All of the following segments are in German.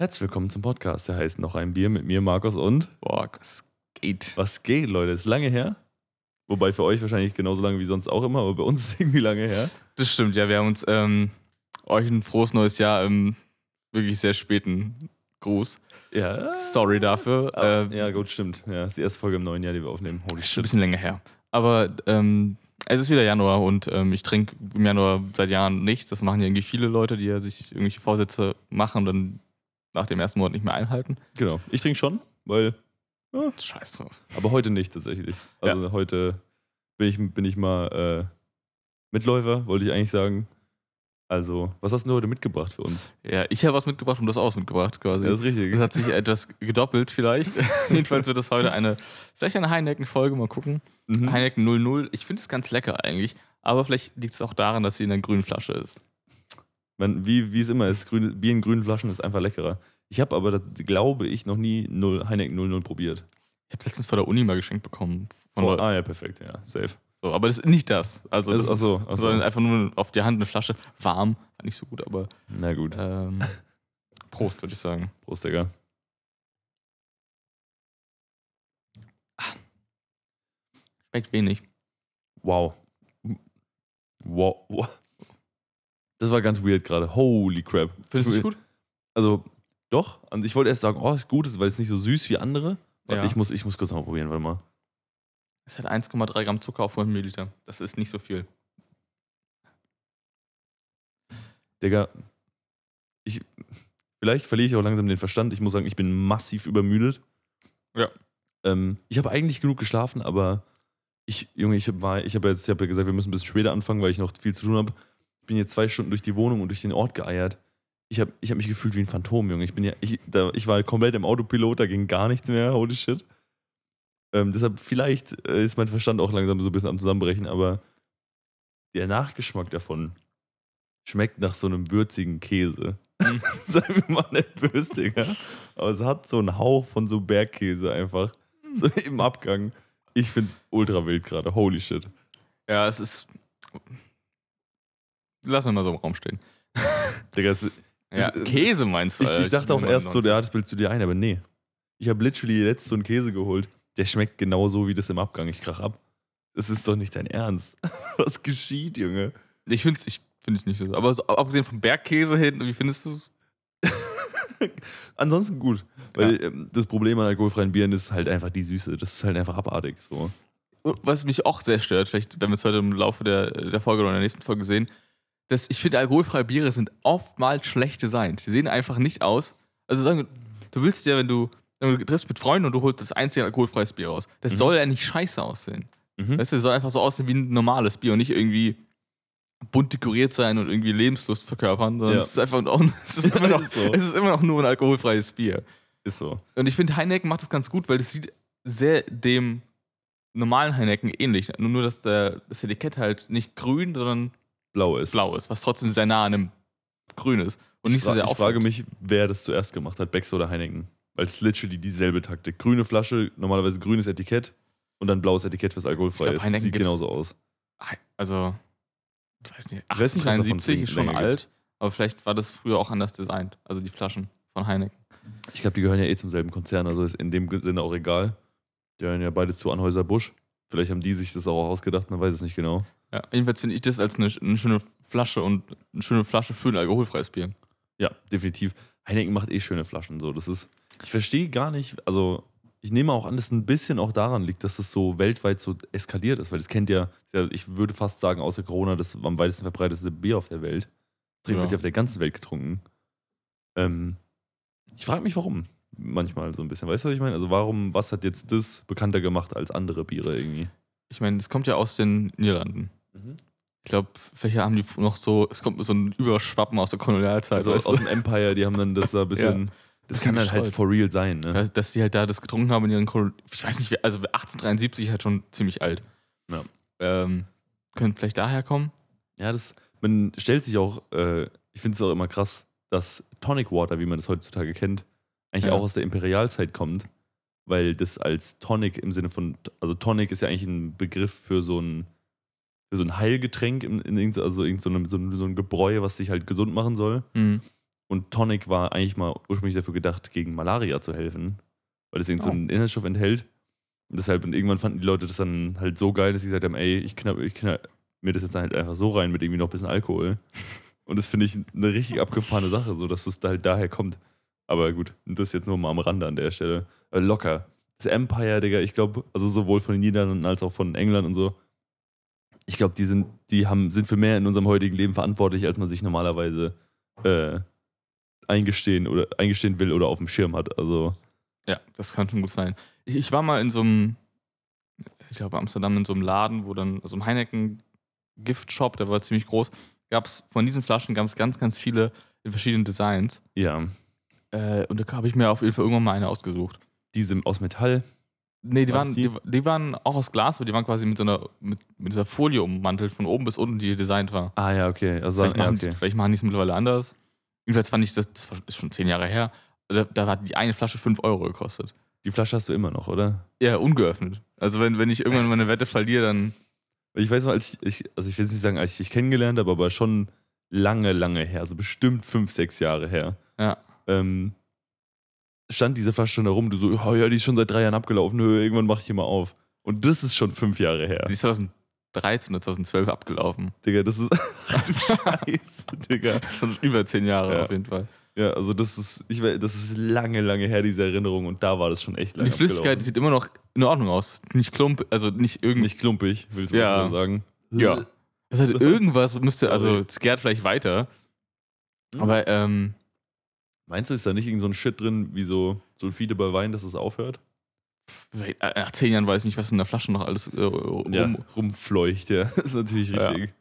Herzlich willkommen zum Podcast. Der heißt noch ein Bier mit mir, Markus und. Boah, was geht? Was geht, Leute? Ist lange her. Wobei für euch wahrscheinlich genauso lange wie sonst auch immer, aber bei uns ist es irgendwie lange her. Das stimmt, ja. Wir haben uns ähm, euch ein frohes neues Jahr im wirklich sehr späten Gruß. Ja. Sorry dafür. Ah, äh, ja, gut, stimmt. Ja, ist die erste Folge im neuen Jahr, die wir aufnehmen. Holy Schon ein shit. bisschen länger her. Aber ähm, es ist wieder Januar und ähm, ich trinke im Januar seit Jahren nichts. Das machen ja irgendwie viele Leute, die ja sich irgendwelche Vorsätze machen und dann nach dem ersten Monat nicht mehr einhalten. Genau. Ich trinke schon, weil. Scheiß drauf. Aber heute nicht tatsächlich. Also heute bin ich, bin ich mal äh, Mitläufer, wollte ich eigentlich sagen. Also, was hast du heute mitgebracht für uns? Ja, ich habe was mitgebracht und du hast auch was mitgebracht quasi. Ja, das ist richtig. Das hat sich etwas gedoppelt vielleicht. Jedenfalls wird das heute eine, vielleicht eine Heineken-Folge, mal gucken. Mhm. Heineken 00, ich finde es ganz lecker eigentlich, aber vielleicht liegt es auch daran, dass sie in einer grünen Flasche ist. Man, wie, wie es immer ist, grüne, Bier in grünen Flaschen ist einfach leckerer. Ich habe aber, das, glaube ich, noch nie 0, Heineken 00 probiert. Ich habe es letztens vor der Uni mal geschenkt bekommen. Von Leuten. ah ja, perfekt, ja, safe. so, aber das ist nicht das. Also, das ist achso, achso. sondern einfach nur auf die Hand eine Flasche. Warm, war nicht so gut, aber Na gut, ähm, Prost, würde ich sagen. Prost, Digga. Schmeckt wenig. Wow. Wow. wow. Das war ganz weird gerade. Holy crap. Findest du es gut? Also, doch. Und ich wollte erst sagen, oh, ist gut, weil es nicht so süß wie andere. Ja. Ich, muss, ich muss kurz noch mal probieren, warte mal. Es hat 1,3 Gramm Zucker auf 100 Milliliter. Das ist nicht so viel. Digga, ich, vielleicht verliere ich auch langsam den Verstand. Ich muss sagen, ich bin massiv übermüdet. Ja. Ähm, ich habe eigentlich genug geschlafen, aber ich, Junge, ich habe ich hab jetzt, ich hab ja gesagt, wir müssen ein bisschen später anfangen, weil ich noch viel zu tun habe. Ich bin jetzt zwei Stunden durch die Wohnung und durch den Ort geeiert. Ich habe ich hab mich gefühlt wie ein Phantom, Junge. Ich, bin ja, ich, da, ich war komplett im Autopilot, da ging gar nichts mehr. Holy shit. Ähm, deshalb, vielleicht äh, ist mein Verstand auch langsam so ein bisschen am Zusammenbrechen, aber der Nachgeschmack davon schmeckt nach so einem würzigen Käse. Mhm. Sei mir mal nicht böse, Digga. Aber es hat so einen Hauch von so Bergkäse einfach. So im Abgang. Ich find's ultra wild gerade. Holy shit. Ja, es ist. Lass mal so im Raum stehen. Digga, es, Ja, Es- Käse meinst du? ich, ich dachte auch erst so, 99. der das bildest du dir ein, aber nee. Ich habe literally jetzt so einen Käse geholt. Der schmeckt genauso wie das im Abgang. Ich krach ab. Das ist doch nicht dein Ernst. Was geschieht, Junge? Ich finde es ich find's nicht so. Aber so, abgesehen vom Bergkäse hinten, wie findest du es? Ansonsten gut. Weil ähm, das Problem an alkoholfreien Bieren ist halt einfach die Süße. Das ist halt einfach abartig. So. Was mich auch sehr stört, vielleicht werden wir es heute im Laufe der, der Folge oder in der nächsten Folge sehen, dass ich finde, alkoholfreie Biere sind oftmals schlecht designt. Die sehen einfach nicht aus. Also sagen, du willst ja, wenn du, wenn du triffst mit Freunden und du holst das einzige alkoholfreies Bier raus, das Mhm. soll ja nicht scheiße aussehen. Mhm. Weißt du, das soll einfach so aussehen wie ein normales Bier und nicht irgendwie bunt dekoriert sein und irgendwie Lebenslust verkörpern, sondern Ja. es ist einfach auch, es ist immer noch, so. es ist immer noch nur ein alkoholfreies Bier. Ist so. Und ich finde, Heineken macht das ganz gut, weil das sieht sehr dem normalen Heineken ähnlich. Nur, nur dass der, das Etikett halt nicht grün, sondern Blau ist. blau ist, was trotzdem sehr nah an einem grün ist. Und ich nicht so sehr Ich auffällt. frage mich, wer das zuerst gemacht hat, Becks oder Heineken. Weil es literally dieselbe Taktik. Grüne Flasche, normalerweise grünes Etikett und dann blaues Etikett fürs Ich alkoholfrei glaub, ist. Heineken Sieht genauso aus. Also, ich weiß nicht, Ich weiß nicht, was davon 1873 ist schon alt, aber vielleicht war das früher auch anders designt. Also die Flaschen von Heineken. Ich glaube, die gehören ja eh zum selben Konzern, also ist in dem Sinne auch egal. Die gehören ja beide zu Anhäuser Busch. Vielleicht haben die sich das auch ausgedacht, man weiß es nicht genau. Ja, jedenfalls finde ich das als eine, eine schöne Flasche und eine schöne Flasche für ein alkoholfreies Bier. Ja, definitiv. Heineken macht eh schöne Flaschen. So, das ist. Ich verstehe gar nicht, also ich nehme auch an, dass ein bisschen auch daran liegt, dass das so weltweit so eskaliert ist, weil das kennt ja, ich würde fast sagen, außer Corona, das am weitesten verbreitete Bier auf der Welt. Trinkt Ja. wird ja auf der ganzen Welt getrunken. Ähm, ich frage mich, warum. Manchmal so ein bisschen. Weißt du, was ich meine? Also, warum, was hat jetzt das bekannter gemacht als andere Biere irgendwie? Ich meine, das kommt ja aus den Niederlanden. Ich glaube, vielleicht haben die noch so, es kommt so ein Überschwappen aus der Kolonialzeit. Also weißt aus du? dem Empire, die haben dann das da ein bisschen. Das Bisschen kann dann halt gestreut. for real sein, ne? dass, dass die halt da das getrunken haben in ihren Kolonien. Ich weiß nicht, also 1873 ist halt schon ziemlich alt. Ja. Ähm, könnte vielleicht daher kommen. Ja, das, man stellt sich auch, äh, ich finde es auch immer krass, dass Tonic Water, wie man das heutzutage kennt, eigentlich Ja. auch aus der Imperialzeit kommt, weil das als Tonic im Sinne von, also Tonic ist ja eigentlich ein Begriff für so ein, so ein Heilgetränk, in, in irgend, so- also irgend so, eine, so, ein, so ein Gebräu, was dich halt gesund machen soll. Mhm. Und Tonic war eigentlich mal ursprünglich dafür gedacht, gegen Malaria zu helfen, weil es irgend so Oh. einen Inhaltsstoff enthält. Und deshalb, und irgendwann fanden die Leute das dann halt so geil, dass sie gesagt haben, ey, ich knall, ich knall mir das jetzt halt einfach so rein mit irgendwie noch ein bisschen Alkohol. Und das finde ich eine richtig abgefahrene Sache, so dass es da halt daher kommt. Aber gut, das jetzt nur mal am Rande an der Stelle. Äh, locker. Das Empire, Digga, ich glaube, also sowohl von den Niederlanden als auch von England und so, ich glaube, die sind, die haben, sind für mehr in unserem heutigen Leben verantwortlich, als man sich normalerweise äh, eingestehen oder eingestehen will oder auf dem Schirm hat. Also, Ja, das kann schon gut sein. Ich, ich war mal in so einem, ich glaube Amsterdam, in so einem Laden, wo dann, so einem Heineken-Gift-Shop, der war ziemlich groß, gab es von diesen Flaschen gab es ganz, ganz viele in verschiedenen Designs. ja, Äh, und da habe ich mir auf jeden Fall irgendwann mal eine ausgesucht. diese aus Metall. Nee, die waren, die? die? Die, waren auch aus Glas, aber die waren quasi mit so einer, mit, mit dieser Folie ummantelt, von oben bis unten, die designt war. Ah ja, okay. Also, Vielleicht ja, machen, okay. vielleicht machen die es mittlerweile anders. Jedenfalls fand ich, das, das ist schon zehn Jahre her, da, da hat die eine Flasche 5 Euro gekostet. Die Flasche hast du immer noch, oder? Ja, ungeöffnet. Also wenn, wenn ich irgendwann meine Wette verliere, dann Ich weiß noch, als ich, ich also ich will jetzt nicht sagen, als ich dich kennengelernt habe, aber schon lange, lange her, also bestimmt fünf, sechs Jahre her, Ja. ähm, stand diese Flasche schon da rum, du so, oh ja, die ist schon seit drei Jahren abgelaufen, nö, irgendwann mach ich die mal auf. Und das ist schon fünf Jahre her. Die ist 2013 oder 2012 abgelaufen. Digga, das ist, ach du Scheiße, Digga. Das sind schon über zehn Jahre Ja. auf jeden Fall. Ja, also das ist, ich weiß, das ist lange, lange her, diese Erinnerung, und da war das schon echt lange die Flüssigkeit die sieht immer noch in Ordnung aus. Nicht klump, also nicht irgendwie. Nicht klumpig, willst du Ja. mal sagen. Ja. Das heißt, So. irgendwas müsste, also es gärt vielleicht weiter. Aber ähm, Meinst du, ist da nicht irgend so ein Shit drin, wie so Sulfide bei Wein, dass es aufhört? nach zehn Jahren weiß ich nicht, was in der Flasche noch alles äh, rum. Ja, rumfleucht, ja. Das ist natürlich Ja. richtig.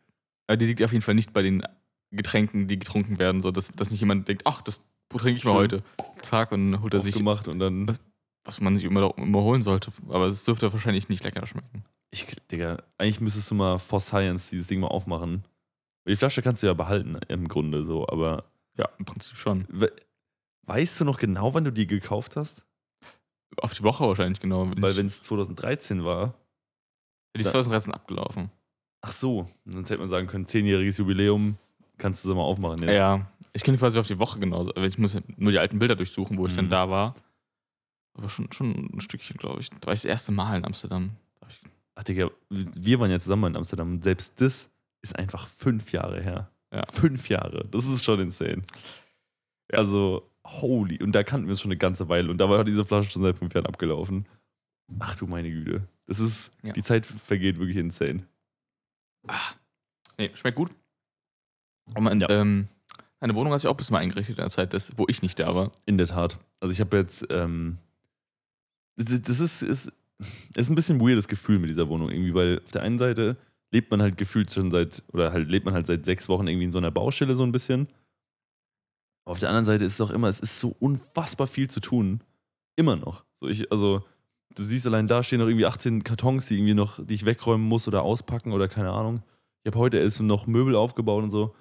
Aber die liegt auf jeden Fall nicht bei den Getränken, die getrunken werden, so dass, dass nicht jemand denkt, ach, das trinke ich mal Schön. heute. Zack, und dann holt er sich, gemacht und dann. Was? was man sich immer, immer holen sollte. Aber es dürfte wahrscheinlich nicht lecker schmecken. Ich, Digga, eigentlich müsstest du mal for Science dieses Ding mal aufmachen. Die Flasche kannst du ja behalten, im Grunde so, aber Ja, im Prinzip schon. We weißt du noch genau, wann du die gekauft hast? Auf die Woche wahrscheinlich, genau. Weil wenn es 2013 war, die ist 2013 abgelaufen. ach so, sonst hätte man sagen können, zehnjähriges Jubiläum, kannst du sie mal aufmachen jetzt. Ja, ich kenne quasi auf die Woche genauso. Ich muss nur die alten Bilder durchsuchen, wo ich dann Mhm. da war. Aber schon, schon ein Stückchen, glaube ich. Da war ich das erste Mal in Amsterdam. Ach Digga, wir waren ja zusammen in Amsterdam und selbst das ist einfach fünf Jahre her. Ja. Fünf Jahre, das ist schon insane. Also, holy, und da kannten wir es schon eine ganze Weile und da war diese Flasche schon seit fünf Jahren abgelaufen. Ach du meine Güte. Das ist, Ja. die Zeit vergeht wirklich insane. Nee, schmeckt gut. Und man, Ja. ähm, eine Wohnung hat sich auch bis mal eingerichtet in der Zeit, das, wo ich nicht da war. In der Tat. Also ich habe jetzt, ähm, das das ist, ist, ist ein bisschen ein weirdes Gefühl mit dieser Wohnung irgendwie, weil auf der einen Seite lebt man halt gefühlt schon seit, oder halt lebt man halt seit sechs Wochen irgendwie in so einer Baustelle so ein bisschen. Aber auf der anderen Seite ist es auch immer, es ist so unfassbar viel zu tun. Immer noch. So ich, also, du siehst allein da stehen noch irgendwie 18 Kartons, die irgendwie noch, die ich wegräumen muss oder auspacken oder keine Ahnung. Ich habe heute erst noch Möbel aufgebaut und so.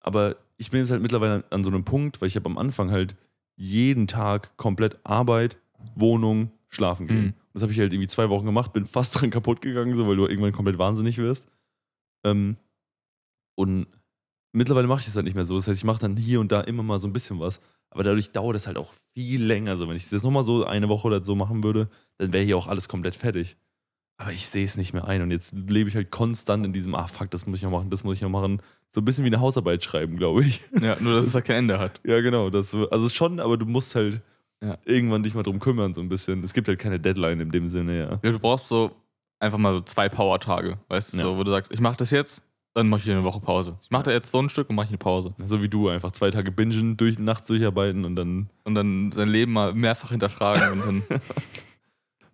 Aber ich bin jetzt halt mittlerweile an so einem Punkt, weil ich habe am Anfang halt jeden Tag komplett Arbeit, Wohnung, Schlafen gehen. Mhm. Das habe ich halt irgendwie zwei Wochen gemacht, bin fast dran kaputt gegangen, so, weil du irgendwann komplett wahnsinnig wirst. Ähm, und mittlerweile mache ich das halt nicht mehr so. Das heißt, ich mache dann hier und da immer mal so ein bisschen was. Aber dadurch dauert es halt auch viel länger. So, wenn ich das jetzt nochmal so eine Woche oder so machen würde, dann wäre hier auch alles komplett fertig. Aber ich sehe es nicht mehr ein. Und jetzt lebe ich halt konstant in diesem, ah fuck, das muss ich noch machen, das muss ich noch machen. So ein bisschen wie eine Hausarbeit schreiben, glaube ich. Ja, nur dass es halt kein Ende hat. Ja, genau. Das, also schon, aber du musst halt Ja. irgendwann dich mal drum kümmern, so ein bisschen. Es gibt halt keine Deadline in dem Sinne, ja. Ja, du brauchst so einfach mal so zwei Power-Tage, weißt du, Ja. so, wo du sagst, ich mache das jetzt, dann mache ich eine Woche Pause. Ich mache da jetzt so ein Stück und mache eine Pause. So wie du, einfach zwei Tage bingen, durch, nachts durcharbeiten und dann. Und dann sein Leben mal mehrfach hinterfragen und dann.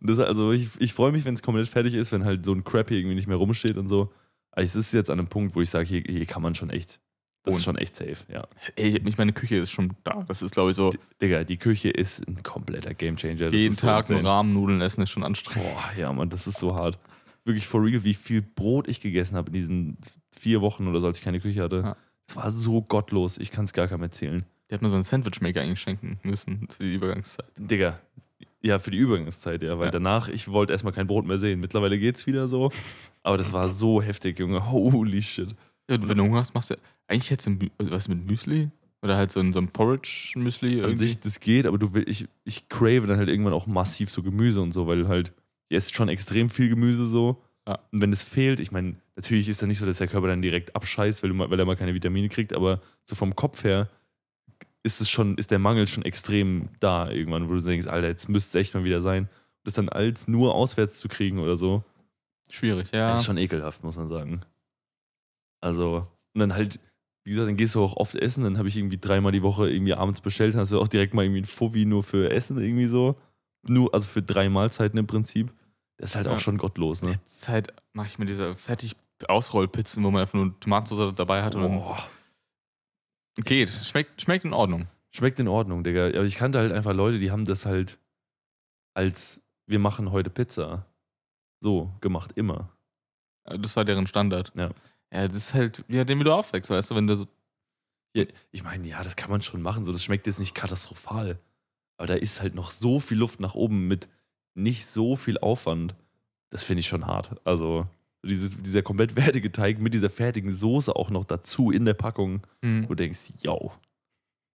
Das, also ich, ich freue mich, wenn es komplett fertig ist, wenn halt so ein Crap hier irgendwie nicht mehr rumsteht und so. Aber es ist jetzt an einem Punkt, wo ich sage, hier, hier kann man schon echt. Das ist Und- schon echt safe, ja. Ey, ich meine Küche ist schon da. Das ist, glaube ich, so, D- Digga, die Küche ist ein kompletter Gamechanger. Jeden ist so Tag nur. Rahmennudeln essen ist schon anstrengend. Boah, ja, Mann, das ist so hart. Wirklich for real, wie viel Brot ich gegessen habe in diesen vier Wochen oder so, als ich keine Küche hatte. Ja. Das war so gottlos, ich kann es gar keinem erzählen. Der hat mir so einen Sandwichmaker eigentlich schenken müssen für die Übergangszeit. Digga, ja, für die Übergangszeit, ja, weil Ja. danach, ich wollte erstmal kein Brot mehr sehen. Mittlerweile geht's wieder so. Aber das war so heftig, Junge. Holy shit. Ja, wenn du Hunger hast, machst du. Eigentlich hättest du also was mit Müsli? Oder halt so ein, so ein Porridge-Müsli An sich, das geht, aber du will, ich, ich crave dann halt irgendwann auch massiv so Gemüse und so, weil halt, ihr esst schon extrem viel Gemüse so. Ja. Und wenn es fehlt, ich meine, natürlich ist ja nicht so, dass der Körper dann direkt abscheißt, weil, weil er mal keine Vitamine kriegt, aber so vom Kopf her ist es schon, ist der Mangel schon extrem da irgendwann, wo du denkst, Alter, jetzt müsste es echt mal wieder sein. Das dann als nur auswärts zu kriegen oder so, Schwierig, ja. ist schon ekelhaft, muss man sagen. Also, und dann halt, wie gesagt, dann gehst du auch oft essen, dann habe ich irgendwie dreimal die Woche irgendwie abends bestellt, dann hast du auch direkt mal irgendwie ein Fuffi nur für Essen irgendwie so. Nur, also für drei Mahlzeiten im Prinzip. Das ist halt Ja. auch schon gottlos, ne? Jetzt halt mache ich mir diese fertig Ausrollpizzen, wo man einfach nur Tomatensauce dabei hat Boah. geht. Schmeckt, schmeckt in Ordnung. Schmeckt in Ordnung, Digga. Aber ich kannte halt einfach Leute, die haben das halt als wir machen heute Pizza so gemacht, immer. Das war deren Standard. Ja. Ja, das ist halt, wie dem wie du aufwächst, weißt du, wenn du so. Ja, ich meine, ja, das kann man schon machen. So, das schmeckt jetzt nicht katastrophal. Aber da ist halt noch so viel Luft nach oben mit nicht so viel Aufwand. Das finde ich schon hart. Also, dieses, dieser komplett fertige Teig mit dieser fertigen Soße auch noch dazu in der Packung, wo du denkst, yo,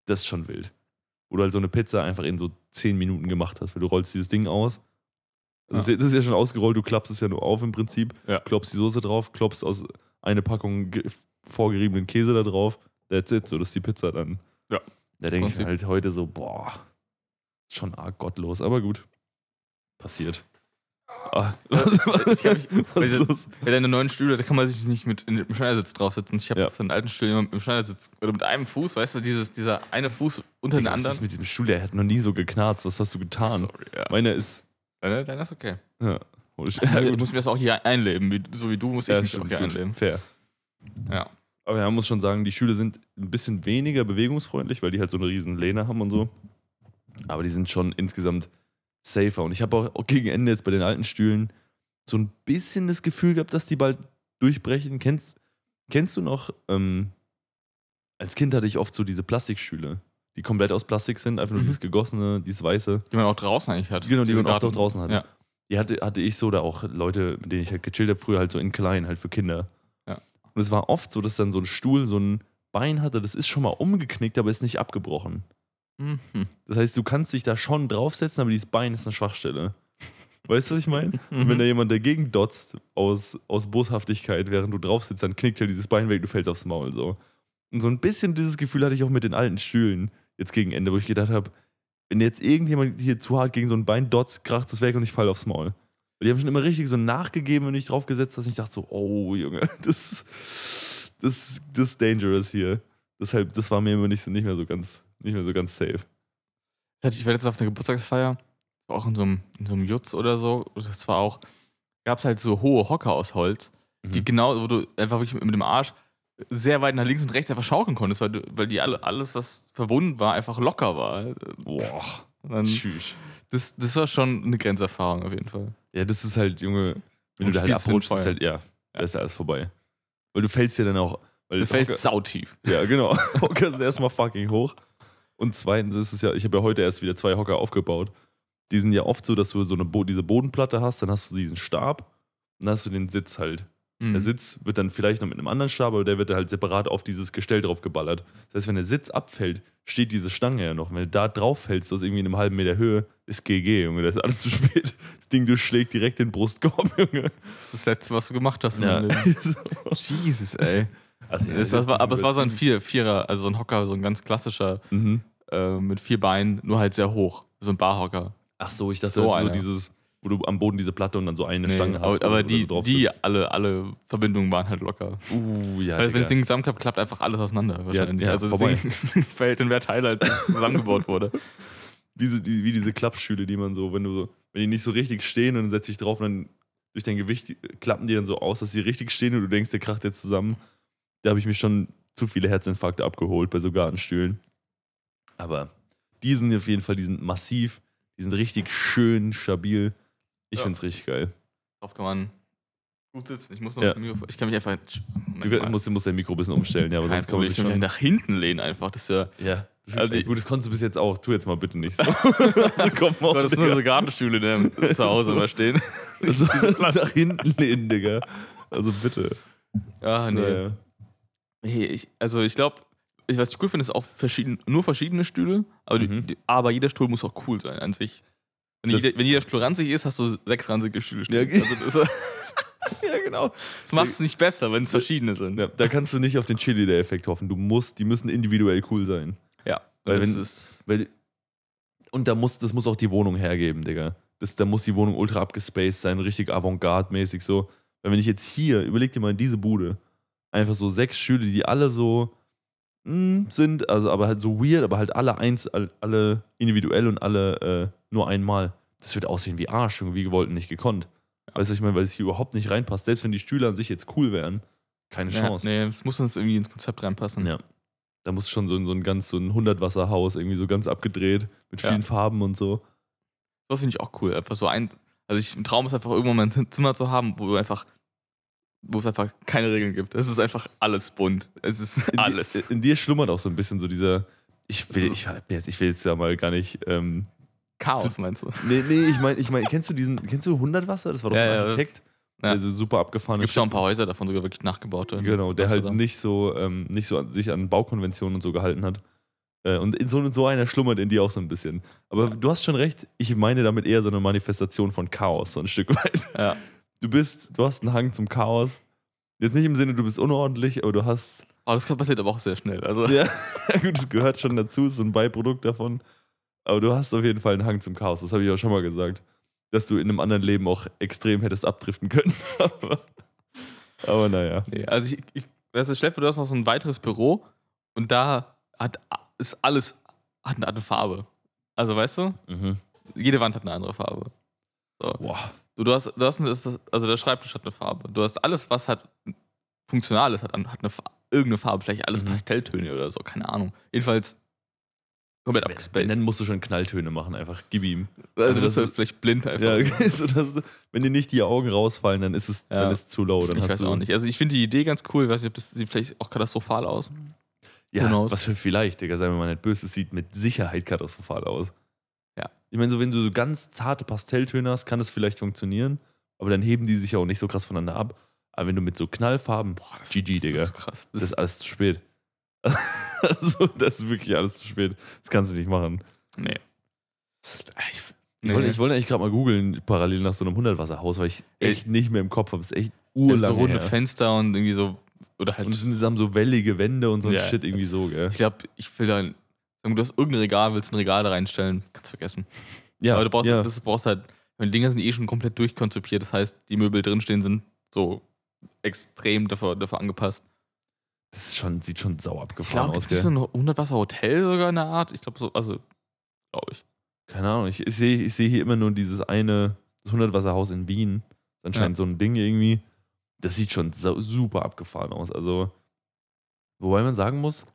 das ist schon wild. Wo du halt so eine Pizza einfach in so 10 Minuten gemacht hast, weil du rollst dieses Ding aus. Das, ist, ja- das ist ja schon ausgerollt, du klappst es ja nur auf im Prinzip, Ja. klopfst die Soße drauf, klopfst aus eine Packung ge- vorgeriebenen Käse da drauf, that's it, so das ist die Pizza dann. Ja. Da denke ich halt heute so, boah, ist schon arg gottlos, aber gut. Passiert. Ah, was, was, ich mich-? Bei deinen neuen Stühle, da kann man sich nicht mit dem Schneidersitz draufsetzen. Ich habe Ja. auf den alten Stuhl immer mit dem Schneidersitz oder mit einem Fuß, weißt du, dieses, dieser eine Fuß unter den Digga, was anderen. ist mit diesem Stuhl? Der hat noch nie so geknarzt. Was hast du getan? Sorry, ja. Meiner ist. Deiner, deiner ist okay. Ja, ich- Ja, ich muss mir das auch hier einleben. Wie, so wie du muss ich Ja, mich stimmt, auch hier gut, einleben. Fair. Ja. Aber man muss schon sagen, die Stühle sind ein bisschen weniger bewegungsfreundlich, weil die halt so eine riesen Lehne haben und so. Aber die sind schon insgesamt safer. Und ich habe auch, auch gegen Ende jetzt bei den alten Stühlen so ein bisschen das Gefühl gehabt, dass die bald durchbrechen. Kennst, kennst du noch, ähm, als Kind hatte ich oft so diese Plastikstühle, die komplett aus Plastik sind, einfach nur Mhm. dieses gegossene, dieses weiße. Die man auch draußen eigentlich hat. Genau, die Diese man auch draußen hatte. Ja. Die hatte, hatte ich so, oder auch Leute, mit denen ich halt gechillt habe, früher halt so in klein, halt für Kinder. Ja. Und es war oft so, dass dann so ein Stuhl so ein Bein hatte, das ist schon mal umgeknickt, aber ist nicht abgebrochen. Mhm. Das heißt, du kannst dich da schon draufsetzen, aber dieses Bein ist eine Schwachstelle. Weißt du, was ich meine? Und Mhm. wenn da jemand dagegen dotzt aus, aus Boshaftigkeit, während du drauf sitzt, dann knickt halt dieses Bein weg, du fällst aufs Maul. So. Und so ein bisschen dieses Gefühl hatte ich auch mit den alten Stühlen jetzt gegen Ende, wo ich gedacht habe, wenn jetzt irgendjemand hier zu hart gegen so ein Bein dotzt, kracht es weg und ich falle aufs Maul. Und die haben schon immer richtig so nachgegeben, wenn ich drauf gesetzt habe. Und ich dachte so, oh Junge, das, das, das ist dangerous hier. Deshalb, das war mir immer nicht, so- nicht mehr so ganz, nicht mehr so ganz safe. Ich war jetzt auf einer Geburtstagsfeier, auch in so einem, in so einem Jutz oder so. Das war auch, gab es halt so hohe Hocker aus Holz, die Mhm. genau, wo du einfach wirklich mit, dem Arsch sehr weit nach links und rechts einfach schaukeln konntest, weil, du, weil die alle, alles, was verbunden war, einfach locker war. Boah, dann, tschüss. das, das war schon eine Grenzerfahrung auf jeden Fall. Ja, das ist halt, Junge, wenn Und du da halt abrutschst, ist halt, ja, da ist ja alles vorbei. Weil du fällst ja dann auch. Weil Du fällst Hocker- sautief. Ja, genau. Hocker sind erstmal fucking hoch. Und zweitens ist es ja, ich habe ja heute erst wieder zwei Hocker aufgebaut. Die sind ja oft so, dass du so eine Bo diese Bodenplatte hast, dann hast du diesen Stab und dann hast du den Sitz halt. Mhm. Der Sitz wird dann vielleicht noch mit einem anderen Stab, aber der wird halt separat auf dieses Gestell drauf geballert. Das heißt, wenn der Sitz abfällt, steht diese Stange ja noch. Wenn du da drauf fällst, aus irgendwie einem halben Meter Höhe, ist GG, Junge. Das ist alles zu spät. Das Ding durchschlägt direkt den Brustkorb, Junge. Das ist das Letzte, was du gemacht hast. in Ja. Jesus, ey. Also, Das, das war, aber es war so ein Vier, Vierer, also so ein Hocker, so ein ganz klassischer Mhm. äh, mit vier Beinen, nur halt sehr hoch. So ein Barhocker. Ach so, ich dachte So halt so dieses, wo du am Boden diese Platte und dann so eine Nee, Stange hast. aber die, die alle, alle Verbindungen waren halt locker. Uh, ja. Weil wenn Digga. das Ding zusammenklappt, klappt einfach alles auseinander wahrscheinlich. ja, also das vorbei. Ding fällt in wer Teil halt zusammengebaut wurde. diese, die, wie diese Klappstühle, die man so, wenn du so, wenn die nicht so richtig stehen und dann setzt dich drauf und dann durch dein Gewicht klappen die dann so aus, dass sie richtig stehen und du denkst, der kracht jetzt zusammen. Da habe ich mich schon zu viele Herzinfarkte abgeholt bei so Gartenstühlen. Aber die sind auf jeden Fall, die sind massiv, die sind richtig schön stabil. Ich Ja. finde es richtig geil. Darauf kann man gut sitzen. Ich muss noch Ja. das Mikrofon. Ich kann mich einfach. Du musst, musst dein Mikro ein bisschen umstellen, ja, aber Kein sonst kann man. Ich kann mich nach hinten lehnen einfach. Das ist ja. Ja, das ist, Also gut, das konntest du bis jetzt auch. Tu jetzt mal bitte nicht so. also, komm Du mal, hattest nur so Gartenstühle deinem zu Hause immer stehen. also, nach hinten lehnen, Digga. Also bitte. Ah, nee. Naja. Hey, ich, also ich glaube, ich, was ich cool finde, ist auch verschieden, nur verschiedene Stühle, aber, Mhm. die, aber jeder Stuhl muss auch cool sein an sich. Wenn, Das- jeder, wenn jeder Stuhl ranzig ist, hast du sechs ranzige Stühle. Ja, also ja, genau. das macht es nicht besser, wenn es verschiedene sind. Ja, da kannst du nicht auf den Cheerleader-Effekt hoffen. Du musst, die müssen individuell cool sein. Ja, Weil das wenn- ist. Weil, und da muss, das muss auch die Wohnung hergeben, Digga. Das, da muss die Wohnung ultra abgespaced sein, richtig Avantgarde-mäßig so. Weil wenn ich jetzt hier, überleg dir mal in diese Bude, einfach so sechs Stühle, die alle so mm, sind, also aber halt so weird, aber halt alle eins, all- alle individuell und alle äh, nur einmal. Das wird aussehen wie Arsch, irgendwie gewollt und nicht gekonnt. Weißt du, was ich meine, weil es hier überhaupt nicht reinpasst. Selbst wenn die Stühle an sich jetzt cool wären, keine Ja, Chance. nee, es muss uns irgendwie ins Konzept reinpassen. Ja. Da muss schon so, ein- so ein ganz, so ein 100-Wasser-Haus irgendwie so ganz abgedreht mit Ja. vielen Farben und so. Das finde ich auch cool. Einfach so ein. Also ich, ein Traum ist einfach irgendwann mal ein Zimmer zu haben, wo du einfach, wo es einfach keine Regeln gibt. Es ist einfach alles bunt. Es ist In, alles. In, in dir schlummert auch so ein bisschen so dieser. Ich will, ich, hab jetzt, ich will jetzt ja mal gar nicht. Ähm, Chaos, meinst du? nee, nee, ich meine, ich mein, kennst du diesen, kennst du 100 Wasser? Das war doch Ja, ein ja, Architekt. ja. Also super abgefahren. Es gibt auch ein paar Häuser davon sogar wirklich nachgebaut. Genau, der halt nicht so, ähm, nicht so an, sich an Baukonventionen und so gehalten hat. Äh, und in so, so einer schlummert in dir auch so ein bisschen. Aber du hast schon recht, ich meine damit eher so eine Manifestation von Chaos, so ein Stück weit. Ja. Du bist, du hast einen Hang zum Chaos. Jetzt nicht im Sinne, du bist unordentlich, aber du hast. Oh, das passiert aber auch sehr schnell. Also, Ja, gut, das gehört schon dazu, ist so ein Beiprodukt davon. Aber du hast auf jeden Fall einen Hang zum Chaos, das habe ich auch schon mal gesagt. Dass du in einem anderen Leben auch extrem hättest abdriften können. aber, aber naja. nee, also ich, ich weißt du, vor, du hast noch so ein weiteres Büro und da hat, ist alles, hat eine andere Farbe. Also weißt du, Mhm. jede Wand hat eine andere Farbe. So. Boah. Du, du hast, du hast eine, also der Schreibtisch hat eine Farbe. Du hast alles, was hat funktional ist, hat, hat eine, irgendeine Farbe. Vielleicht alles Mhm. Pastelltöne oder so, keine Ahnung. Jedenfalls komplett abgespaced. Dann musst du schon Knalltöne machen, einfach. Gib ihm. also, also das halt vielleicht blind einfach. Ja, so dass, wenn dir nicht die Augen rausfallen, dann ist es Ja. dann ist es zu low. Dann ich hast weiß du, auch nicht. Also ich finde die Idee ganz cool. Ich weiß nicht, ob das sieht vielleicht auch katastrophal aus. Ja, was für vielleicht, Digga, sei mir mal nicht böse, es sieht mit Sicherheit katastrophal aus. Ich meine, so wenn du so ganz zarte Pastelltöne hast, kann es vielleicht funktionieren, aber dann heben die sich ja auch nicht so krass voneinander ab. Aber wenn du mit so Knallfarben, boah, das, GG, das, Digga. Das ist krass. das Das, ist alles zu spät. also, das ist wirklich alles zu spät. Das kannst du nicht machen. nee. Ich, Ich nee. wollte, ich wollte eigentlich gerade mal googeln, parallel nach so einem 100-Wasserhaus, weil ich echt nicht mehr im Kopf habe. Das ist echt urlange so runde her. Fenster und irgendwie so. Oder halt. Und es sind, haben so wellige Wände und so ein Ja. Shit irgendwie so, gell? ich glaube, ich will da. Du hast irgendein Regal, willst ein Regal da reinstellen, kannst vergessen. Ja, Aber du brauchst, ja. das brauchst halt, die Dinger sind eh schon komplett durchkonzipiert. Das heißt, die Möbel drinstehen sind so extrem dafür, dafür angepasst. das ist schon, sieht schon sau Ich abgefahren glaube, aus, das ist so ein 100 Wasser Hotel sogar in der Art. Ich glaube so, also glaube ich. Keine Ahnung, ich, ich sehe ich seh hier immer nur dieses eine, das 100-Wasserhaus in Wien. Das ist anscheinend so ein Ding irgendwie. Das sieht schon sau, super abgefahren aus. Also, wobei man sagen muss,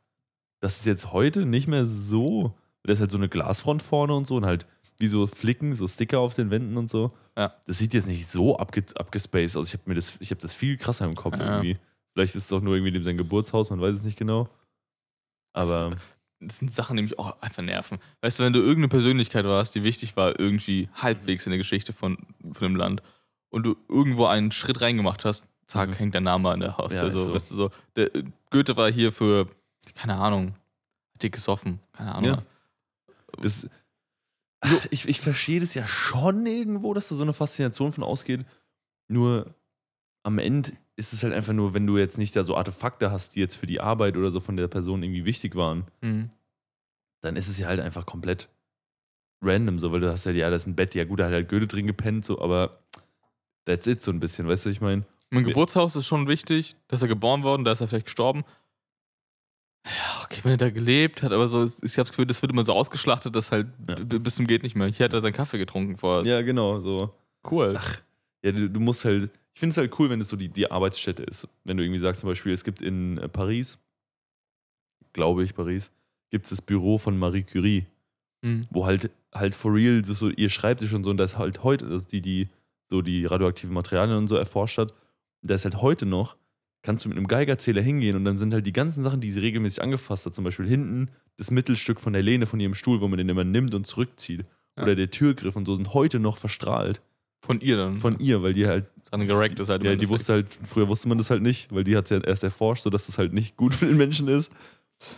das ist jetzt heute nicht mehr so. Da ist halt so eine Glasfront vorne und so und halt wie so Flicken, so Sticker auf den Wänden und so. Ja. Das sieht jetzt nicht so abge abgespaced aus. Ich habe mir das, ich habe das viel krasser im Kopf Ja. irgendwie. Vielleicht ist es auch nur irgendwie sein Geburtshaus, man weiß es nicht genau. Aber Das sind Sachen, die mich auch einfach nerven. Weißt du, wenn du irgendeine Persönlichkeit warst, die wichtig war, irgendwie halbwegs in der Geschichte von, von dem Land und du irgendwo einen Schritt reingemacht hast, zack, Mhm. hängt dein Name an der Haustür. Ja, so, so. Weißt du, so, der, äh, Goethe war hier für, keine Ahnung, dick gesoffen, keine Ahnung. Ja. Das, so, ich, ich verstehe das ja schon irgendwo, dass da so eine Faszination von ausgeht. Nur am Ende ist es halt einfach nur, wenn du jetzt nicht da so Artefakte hast, die jetzt für die Arbeit oder so von der Person irgendwie wichtig waren, Mhm. dann ist es ja halt einfach komplett random, so, weil du hast ja, ja, das ist ein Bett, ja gut, da hat halt Goethe drin gepennt, so, aber that's it so ein bisschen, weißt du, was ich meine? Mein Geburtshaus ist schon wichtig, dass er geboren worden, da ist er vielleicht gestorben. Ja, okay, wenn er da gelebt hat, aber so, ist- ich habe das Gefühl, das wird immer so ausgeschlachtet, dass halt Ja. bis zum geht nicht mehr. Hier hat er seinen Kaffee getrunken vor. Ja, genau, so. cool. Ach, ja, du, du musst halt, ich finde es halt cool, wenn es so die, die Arbeitsstätte ist. Wenn du irgendwie sagst, zum Beispiel, es gibt in äh, Paris, glaube ich, Paris, gibt es das Büro von Marie Curie, Mhm. wo halt, halt for real, das ist so ihr Schreibtisch und so, und das halt heute, das ist die, die so die radioaktiven Materialien und so erforscht hat, da ist halt heute noch, kannst du mit einem Geigerzähler hingehen und dann sind halt die ganzen Sachen, die sie regelmäßig angefasst hat, zum Beispiel hinten das Mittelstück von der Lehne von ihrem Stuhl, wo man den immer nimmt und zurückzieht, Ja. oder der Türgriff und so, sind heute noch verstrahlt Von ihr dann. von ihr, weil die halt. Dran gerackt ist halt Ja, die wusste halt, früher wusste man das halt nicht, weil die hat es ja erst erforscht, sodass das halt nicht gut für den Menschen ist.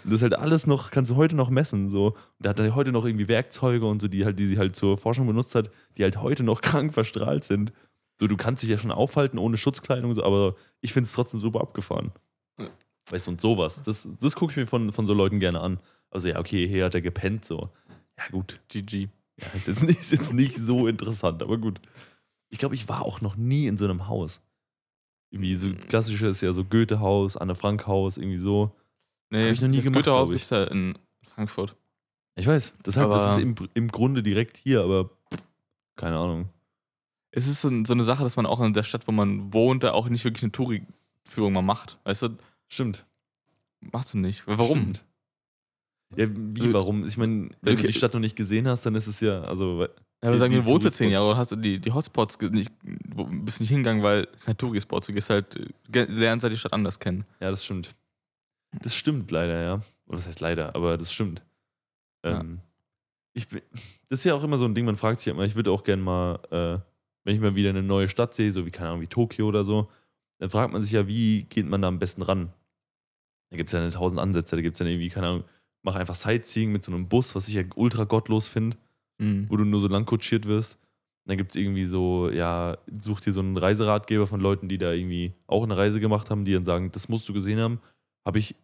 Und das ist halt alles noch, kannst du heute noch messen. So. Und der hat dann heute noch irgendwie Werkzeuge und so, die halt, die sie halt zur Forschung benutzt hat, die halt heute noch krank verstrahlt sind. So, du kannst dich ja schon aufhalten ohne Schutzkleidung, so, aber ich finde es trotzdem super abgefahren. Ja. Weißt du, und sowas. Das, das gucke ich mir von, von so Leuten gerne an. Also, ja, okay, hier hat er gepennt, so. Ja, gut. GG. Ja, ist jetzt nicht, ist jetzt nicht so interessant, aber gut. Ich glaube, ich war auch noch nie in so einem Haus. Irgendwie so klassische ist ja so Goethe-Haus, Anne-Frank-Haus, irgendwie so. Nee, Hab ich noch nie das gemacht, Goethehaus gibt es ja in Frankfurt. Ich weiß, deshalb, das Aber- ist im, im Grunde direkt hier, aber keine Ahnung. Es ist so, so eine Sache, dass man auch in der Stadt, wo man wohnt, da auch nicht wirklich eine Touri-Führung mal macht. Weißt du, Stimmt. machst du nicht. Warum? Stimmt. Ja, wie, Äh, warum? Ich meine, wenn Okay. du die Stadt noch nicht gesehen hast, dann ist es ja, also, Ja, wir sagen, du wohnst jetzt zehn. Jahre und hast du die, die Hotspots nicht, bist nicht hingegangen, weil es sind Touri-Spots. Du gehst halt, äh, lernst halt die Stadt anders kennen. ja, das stimmt. Das stimmt leider, ja. Oder was heißt leider, aber das stimmt. Ja. Ähm, ich bin, das ist ja auch immer so ein Ding, man fragt sich ja immer, ich würde auch gerne mal, äh, wenn ich mal wieder eine neue Stadt sehe, so wie, keine Ahnung, wie Tokio oder so, dann fragt man sich ja, wie geht man da am besten ran? Da gibt es ja eine tausend Ansätze, da gibt es dann irgendwie, keine Ahnung, mach einfach Sightseeing mit so einem Bus, was ich ja ultra gottlos finde. Mhm. wo du nur so lang kutschiert wirst. Dann gibt es irgendwie so, ja, such dir so einen Reiseratgeber von Leuten, die da irgendwie auch eine Reise gemacht haben, die dann sagen, das musst du gesehen haben. Habe ich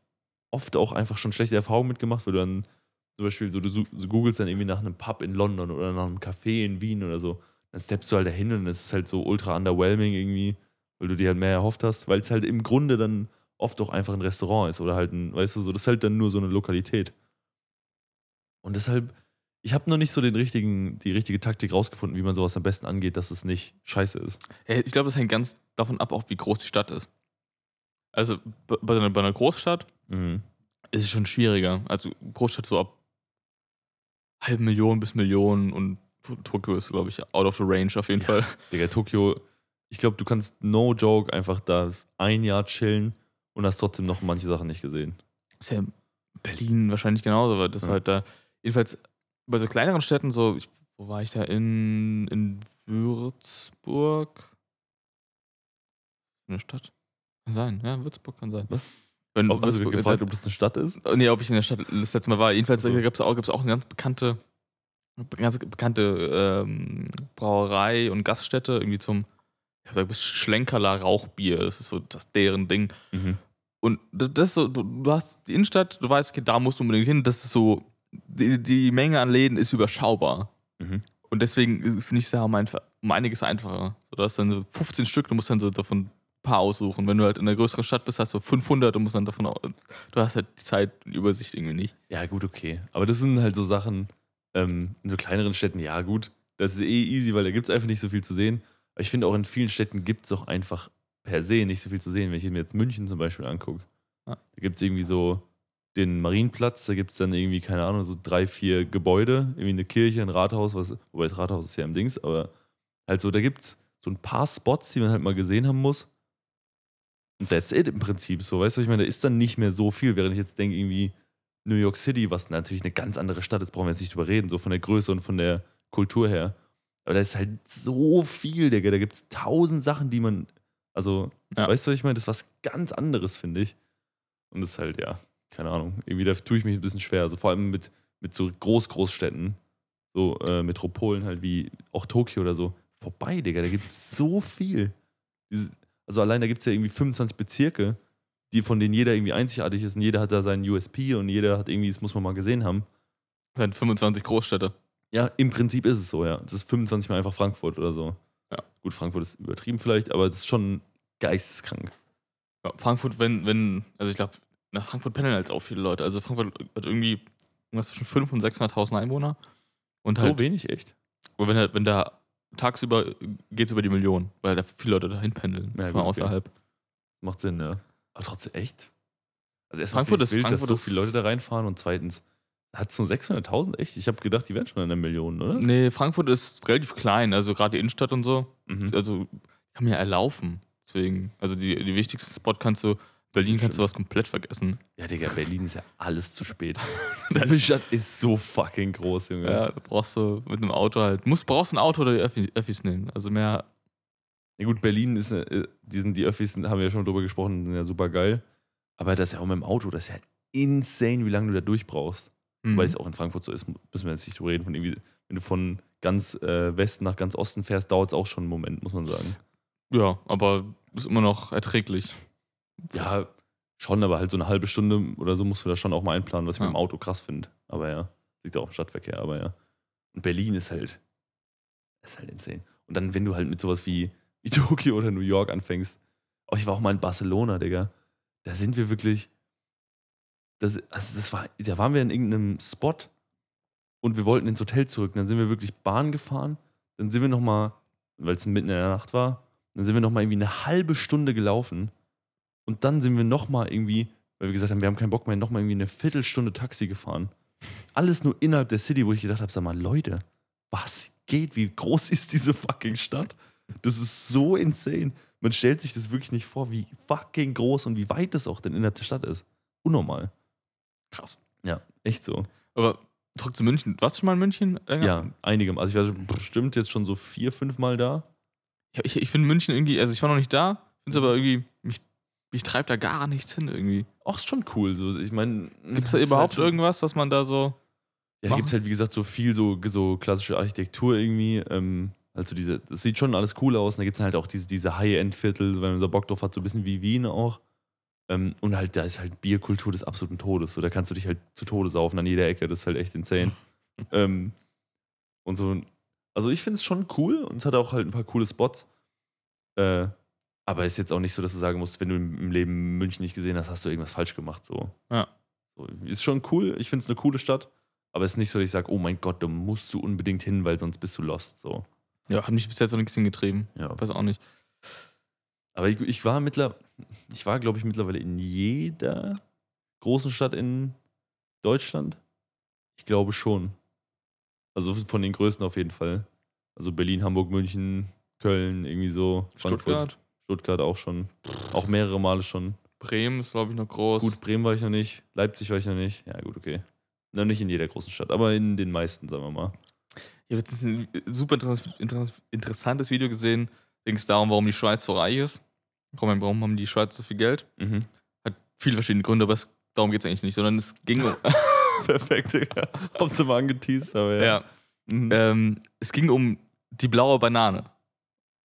oft auch einfach schon schlechte Erfahrungen mitgemacht, weil du dann zum Beispiel so, du googelst dann irgendwie nach einem Pub in London oder nach einem Café in Wien oder so. Dann steppst du halt dahin und es ist halt so ultra underwhelming irgendwie, weil du dir halt mehr erhofft hast, weil es halt im Grunde dann oft auch einfach ein Restaurant ist oder halt ein, weißt du, so, das ist halt dann nur so eine Lokalität. Und deshalb, ich habe noch nicht so den richtigen, die richtige Taktik rausgefunden, wie man sowas am besten angeht, dass es nicht scheiße ist. Ja, ich glaube, das hängt ganz davon ab, auch wie groß die Stadt ist. Also bei, einer- bei einer Großstadt Mhm. ist es schon schwieriger. Also Großstadt so ab halben Millionen bis Millionen und Tokio ist, glaube ich, out of the range auf jeden Ja. Fall. Digga, Tokio, ich glaube, du kannst no joke einfach da ein Jahr chillen und hast trotzdem noch manche Sachen nicht gesehen. Ist ja in Berlin wahrscheinlich genauso, weil das Ja. halt da, jedenfalls bei so kleineren Städten, so, ich, wo war ich da? In, in Würzburg? Eine Stadt? Kann sein, ja, Würzburg kann sein. Was? Wenn, Ob, also Würzburg- gefragt, da- ob das eine Stadt ist? Nee, ob ich in der Stadt das letzte Mal war. Jedenfalls Ach so. gab es auch, auch eine ganz bekannte, ganz bekannte ähm, Brauerei und Gaststätte, irgendwie zum, ich hab gesagt, Schlenkerler Rauchbier. Das ist so das deren Ding. Mhm. Und das so, du, du hast die Innenstadt, du weißt, okay, da musst du unbedingt hin. Das ist so, die, die Menge an Läden ist überschaubar. Mhm. Und deswegen finde ich es ja um, ein, um einiges einfacher. So, du hast dann so 15 Stück, du musst dann so davon ein paar aussuchen. Wenn du halt in einer größeren Stadt bist, hast du 500, du musst dann davon, du hast halt die Zeit und Übersicht irgendwie nicht. Ja, gut, okay. Aber das sind halt so Sachen, ähm, in so kleineren Städten, ja, gut, das ist eh easy, weil da gibt es einfach nicht so viel zu sehen. Aber ich finde auch in vielen Städten gibt es auch einfach per se nicht so viel zu sehen. Wenn ich mir jetzt München zum Beispiel angucke, Ja. da gibt es irgendwie so den Marienplatz, da gibt es dann irgendwie, keine Ahnung, so drei, vier Gebäude, irgendwie eine Kirche, ein Rathaus, was, wobei das Rathaus ist ja im Dings, aber halt so, da gibt es so ein paar Spots, die man halt mal gesehen haben muss. Und that's it im Prinzip so, weißt du, was ich meine, da ist dann nicht mehr so viel, während ich jetzt denke, irgendwie New York City, was natürlich eine ganz andere Stadt ist, brauchen wir jetzt nicht drüber reden, so von der Größe und von der Kultur her. Aber da ist halt so viel, Digga, da gibt es tausend Sachen, die man, also, Ja. weißt du, was ich meine, das ist was ganz anderes, finde ich. Und das ist halt, ja, keine Ahnung, irgendwie da tue ich mich ein bisschen schwer, also vor allem mit, mit so Groß-Großstädten, so äh, Metropolen halt wie auch Tokio oder so, vorbei, Digga, da gibt es so viel. Also allein da gibt es ja irgendwie 25 Bezirke, die von denen jeder irgendwie einzigartig ist und jeder hat da seinen USP und jeder hat irgendwie, das muss man mal gesehen haben. Sind 25 Großstädte. Ja, im Prinzip ist es so, ja. Das ist 25 mal einfach Frankfurt oder so. Ja. Gut, Frankfurt ist übertrieben vielleicht, aber das ist schon geisteskrank. Ja, Frankfurt, wenn, wenn, also ich glaube, nach Frankfurt pendeln jetzt auch viele Leute. Also Frankfurt hat irgendwie irgendwas zwischen 500.000 und 600.000 Einwohner. Und So halt, wenig, echt? aber wenn, halt, wenn da tagsüber geht es über die Million, weil da viele Leute dahin pendeln, Ja, von gut, okay. außerhalb. Macht Sinn, ja. Aber trotzdem echt? Also erstmal Frankfurt ist- wild, dass so Frankfurt viele Leute da reinfahren und zweitens, hat es nur 600.000? Echt? Ich habe gedacht, die wären schon in der Million, oder? Nee, Frankfurt ist relativ klein, also gerade die Innenstadt und so. Mhm. Also kann man ja erlaufen. Deswegen, also die, die wichtigsten Spot kannst du, Berlin kannst du was komplett vergessen. Ja, Digga, Berlin ist ja alles zu spät. Die Stadt ist so fucking groß, Junge. Ja, da brauchst du mit einem Auto halt, musst, brauchst ein Auto oder die Öffi, Öffis nehmen. Also mehr, Ja gut, Berlin ist, äh, die, sind, die Öffis haben wir ja schon drüber gesprochen, sind ja super geil. Aber das ist ja auch mit dem Auto, das ist ja insane, wie lange du da durchbrauchst. Mhm. Weil es auch in Frankfurt so ist, müssen wir jetzt nicht drüber reden. Von irgendwie, wenn du von ganz äh, Westen nach ganz Osten fährst, dauert es auch schon einen Moment, muss man sagen. Ja, aber ist immer noch erträglich. Ja, schon, aber halt so eine halbe Stunde oder so musst du da schon auch mal einplanen, was ich Ja. mit dem Auto krass finde. Aber ja, liegt auch im Stadtverkehr, aber ja. Und Berlin ist halt, ist halt insane. Und dann, wenn du halt mit sowas wie, wie Tokio oder New York anfängst, oh, ich war auch mal in Barcelona, Digga. Da sind wir wirklich, das, also das war, da waren wir in irgendeinem Spot und wir wollten ins Hotel zurück. Dann sind wir wirklich Bahn gefahren. Dann sind wir nochmal, weil es mitten in der Nacht war, dann sind wir nochmal irgendwie eine halbe Stunde gelaufen. Und dann sind wir nochmal irgendwie, weil wir gesagt haben, wir haben keinen Bock mehr, nochmal irgendwie eine Viertelstunde Taxi gefahren. Alles nur innerhalb der City, wo ich gedacht habe, sag mal, Leute, was geht? Wie groß ist diese fucking Stadt? Das ist so insane. Man stellt sich das wirklich nicht vor, wie fucking groß und wie weit das auch denn innerhalb der Stadt ist. Unnormal. Krass. Ja, echt so. Aber zurück zu München. Warst du schon mal in München? länger? Ja, einige. Also ich war bestimmt jetzt schon so vier, fünf Mal da. Ja, Ich, ich finde München irgendwie, also ich war noch nicht da, finde es aber irgendwie, mich, mich treibt da gar nichts hin irgendwie. Auch ist schon cool. So, ich meine, Gibt es da überhaupt irgendwas, was man da so. Ja, da gibt es halt, wie gesagt, so viel so, so klassische Architektur irgendwie. Ähm, also diese, das sieht schon alles cool aus. Und da gibt es halt auch diese, diese High-End-Viertel, wenn man so Bock drauf hat, so ein bisschen wie Wien auch. Ähm, und halt, da ist halt Bierkultur des absoluten Todes. So, da kannst du dich halt zu Tode saufen an jeder Ecke. Das ist halt echt insane. ähm, und so, also ich finde es schon cool und es hat auch halt ein paar coole Spots. Äh, aber ist jetzt auch nicht so, dass du sagen musst, wenn du im im Leben München nicht gesehen hast, hast du irgendwas falsch gemacht. So. Ja. So, ist schon cool. Ich finde es eine coole Stadt. Aber es ist nicht so, dass ich sage, oh mein Gott, da musst du unbedingt hin, weil sonst bist du lost. So. Ja, hat mich bis jetzt noch nichts hingetrieben. Ja. Weiß auch nicht. Aber ich, ich war mittler, ich war, glaube ich, mittlerweile in jeder großen Stadt in Deutschland. Ich glaube schon. Also von den größten auf jeden Fall. Also Berlin, Hamburg, München, Köln, irgendwie so. Frankfurt, Stuttgart, Stuttgart auch schon. Auch mehrere Male schon. Bremen ist, glaube ich, noch groß. Gut, Bremen war ich noch nicht. Leipzig war ich noch nicht. Ja, gut, okay. Noch nicht in jeder großen Stadt, aber in den meisten, sagen wir mal. Ich habe jetzt ein super interess- interess- interessantes Video gesehen. Ging es darum, warum die Schweiz so reich ist. Warum, warum haben die Schweiz so viel Geld? Mhm. Hat viele verschiedene Gründe, aber es, darum geht es eigentlich nicht, sondern es ging um. Perfekt, Digga. Hab's immer angeteased, aber ja. ja, Mhm. ähm, es ging um die blaue Banane.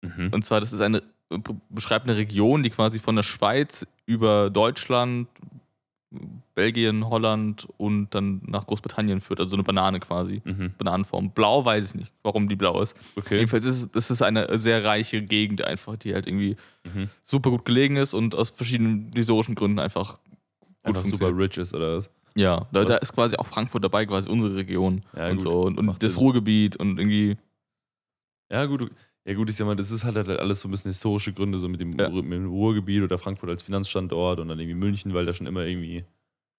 Mhm. Und zwar, das ist eine, be- beschreibt eine Region, die quasi von der Schweiz über Deutschland, Belgien, Holland und dann nach Großbritannien führt. Also so eine Banane quasi. Mhm. Bananenform. Blau weiß ich nicht, warum die blau ist. Okay. Jedenfalls ist es, das ist eine sehr reiche Gegend einfach, die halt irgendwie Mhm. super gut gelegen ist und aus verschiedenen historischen Gründen einfach gut Einfach super rich ist, oder was? Ja, da, da ist quasi auch Frankfurt dabei, quasi unsere Region Ja, und gut. so. Und, und das. Ruhrgebiet und irgendwie. Ja, gut. Ja, gut, ich sag mal, das ist halt, halt alles so ein bisschen historische Gründe, so mit dem, Ja. Ruhr- mit dem Ruhrgebiet oder Frankfurt als Finanzstandort und dann irgendwie München, weil da schon immer irgendwie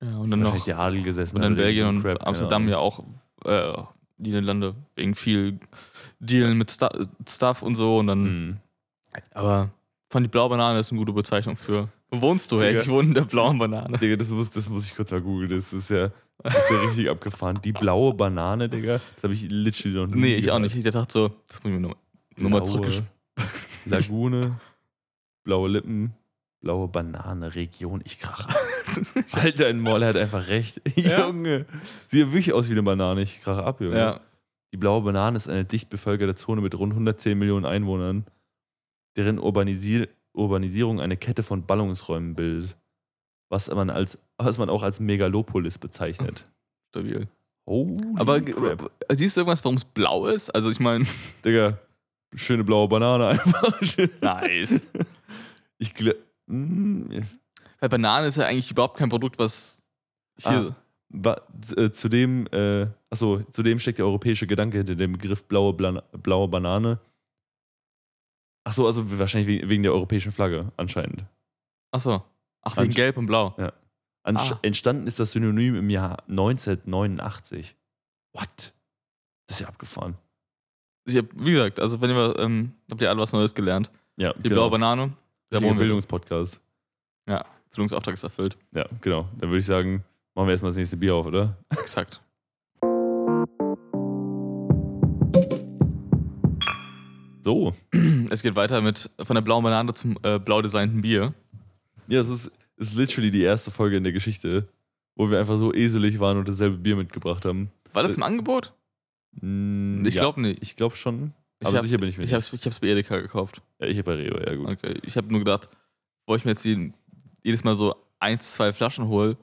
Ja, und dann wahrscheinlich noch. der Adel gesessen Und dann Belgien so und Crap, Amsterdam Ahnung. ja auch äh, die Niederlande wegen viel Dealen mit Stu Stuff und so. Und dann. Mhm. Aber fand die blaue Banane ist eine gute Bezeichnung für. Wo wohnst du? Digga. ich wohne in der blauen Banane. Digga, das muss, das muss ich kurz mal googeln. Das ist ja, das ist ja richtig abgefahren. Die blaue Banane, Digga, das habe ich literally noch nie Nee, ich auch gehört. nicht. Ich dachte so, das muss ich mir nur, nur mal Blaue zurück. Lagune, blaue Lippen, blaue Banane, Region. Ich krache. Alter, ein Moll hat einfach recht. Ja. Junge. Sieht ja wirklich aus wie eine Banane. Ich krache ab, Junge. Ja. Die blaue Banane ist eine dicht bevölkerte Zone mit rund 110 Millionen Einwohnern, deren Urbanisier Urbanisierung eine Kette von Ballungsräumen bildet, was man, als, was man auch als Megalopolis bezeichnet. Stabil. Holy Aber äh, siehst du irgendwas, warum es blau ist? Also ich meine, Digga, schöne blaue Banane einfach. nice. Ich glaube. Weil Banane ist ja eigentlich überhaupt kein Produkt, was hier. Wa- äh, zudem, äh, achso, zudem steckt der europäische Gedanke hinter dem Begriff blaue, Blan blaue Banane. Achso, also wahrscheinlich wegen, wegen der europäischen Flagge, anscheinend. Achso. Ach, wegen Ansch- Gelb und Blau. Ansch Ah. Entstanden ist das Synonym im Jahr 1989. What? Das ist ja abgefahren. Ich hab, wie gesagt, also wenn ihr, ähm, habt ihr alle was Neues gelernt. Ja, Die blaue Banane, der. Bildungspodcast. Bildungsauftrag ist erfüllt. Ja, genau. Dann würde ich sagen, machen wir erstmal das nächste Bier auf, oder? Exakt. So. Es geht weiter mit von der blauen Banane zum äh, blau designten Bier. Ja, es ist, es ist literally die erste Folge in der Geschichte, wo wir einfach so eselig waren und dasselbe Bier mitgebracht haben. War das im Angebot? Mm, Ich ja, glaube nicht. Ich glaube schon. Ich Aber hab- sicher bin ich mir Ich nicht. habe es ich hab's bei Edeka gekauft. Ja, ich habe bei Rewe, ja gut. Okay. Ich habe nur gedacht, wo ich mir jetzt jeden, jedes Mal so eins, zwei Flaschen hole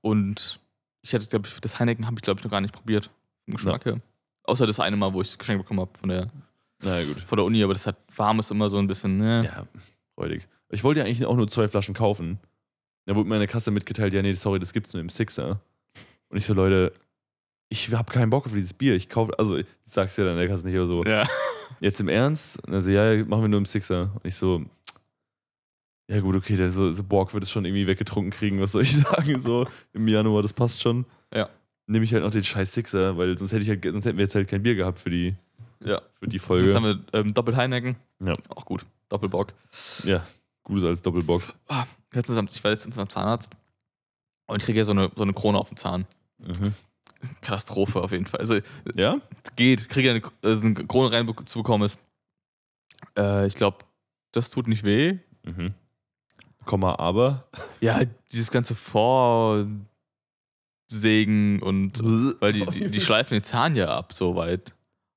und ich hätte, glaube ich, das Heineken habe ich, glaube ich, noch gar nicht probiert. Vom Geschmack her. Außer das eine Mal, wo ich es geschenkt bekommen habe von der, Na ja, gut. von der Uni, aber das hat warm ist immer so ein bisschen, ne? Ja, freudig. Ich wollte ja eigentlich auch nur zwei Flaschen kaufen. Da wurde mir in der Kasse mitgeteilt, ja, nee, sorry, das gibt's nur im Sixer. Und ich so, Leute, ich habe keinen Bock auf dieses Bier. Ich kaufe, also ich sag's ja dann der Kasse nicht oder so. Ja. Jetzt im Ernst? Also, ja, machen wir nur im Sixer. Und ich so, ja gut, okay, der so, so Borg wird es schon irgendwie weggetrunken kriegen, was soll ich sagen? So im Januar, das passt schon. Ja. Nehme ich halt noch den scheiß Sixer, weil sonst hätte ich halt, sonst hätten wir jetzt halt kein Bier gehabt für die, Ja. für die Folge. Jetzt haben wir ähm, Doppel Heineken. Ja. Auch gut. Doppelbock. ja, gutes als Doppelbock. Ah, ich war letztens am Zahnarzt und ich kriege ja so eine, so eine Krone auf den Zahn. Mhm. Katastrophe auf jeden Fall. Also Ja? geht, kriege eine, also eine Krone rein be- zu bekommen ist. Äh, ich glaube, das tut nicht weh. Mhm. Komma, aber. Ja, dieses ganze Vorsägen und weil die, die, die schleifen den Zahn ja ab so weit.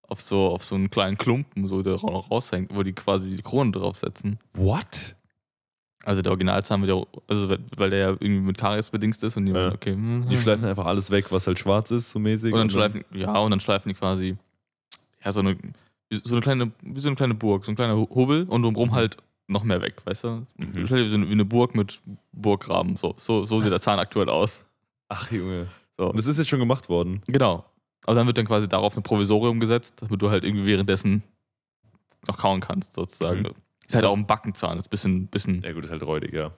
Auf so, auf so einen kleinen Klumpen, so der auch noch raushängt, wo die quasi die Krone draufsetzen. What? Also der Originalzahn wird ja, also weil- der ja irgendwie mit Karies bedingst ist und die Ja. okay. hm, Die schleifen einfach alles weg, was halt schwarz ist, so mäßig. Und dann schleifen, ja, und dann schleifen die quasi, ja, so eine, so eine kleine, wie so eine kleine Burg, so ein kleiner Hu- Hubbel und drumherum halt noch mehr weg, weißt du? Mhm. Stell dir wie so eine, wie eine Burg mit Burggraben, so, so, so sieht der Zahn aktuell aus. Ach, Junge. So. Und das ist jetzt schon gemacht worden. Genau. Aber dann wird dann quasi darauf ein Provisorium gesetzt, damit du halt irgendwie währenddessen noch kauen kannst, sozusagen. Mhm. Ist halt Das- auch ein Backenzahn, ist ein bisschen, bisschen Ja, gut, ist halt räudig, ja.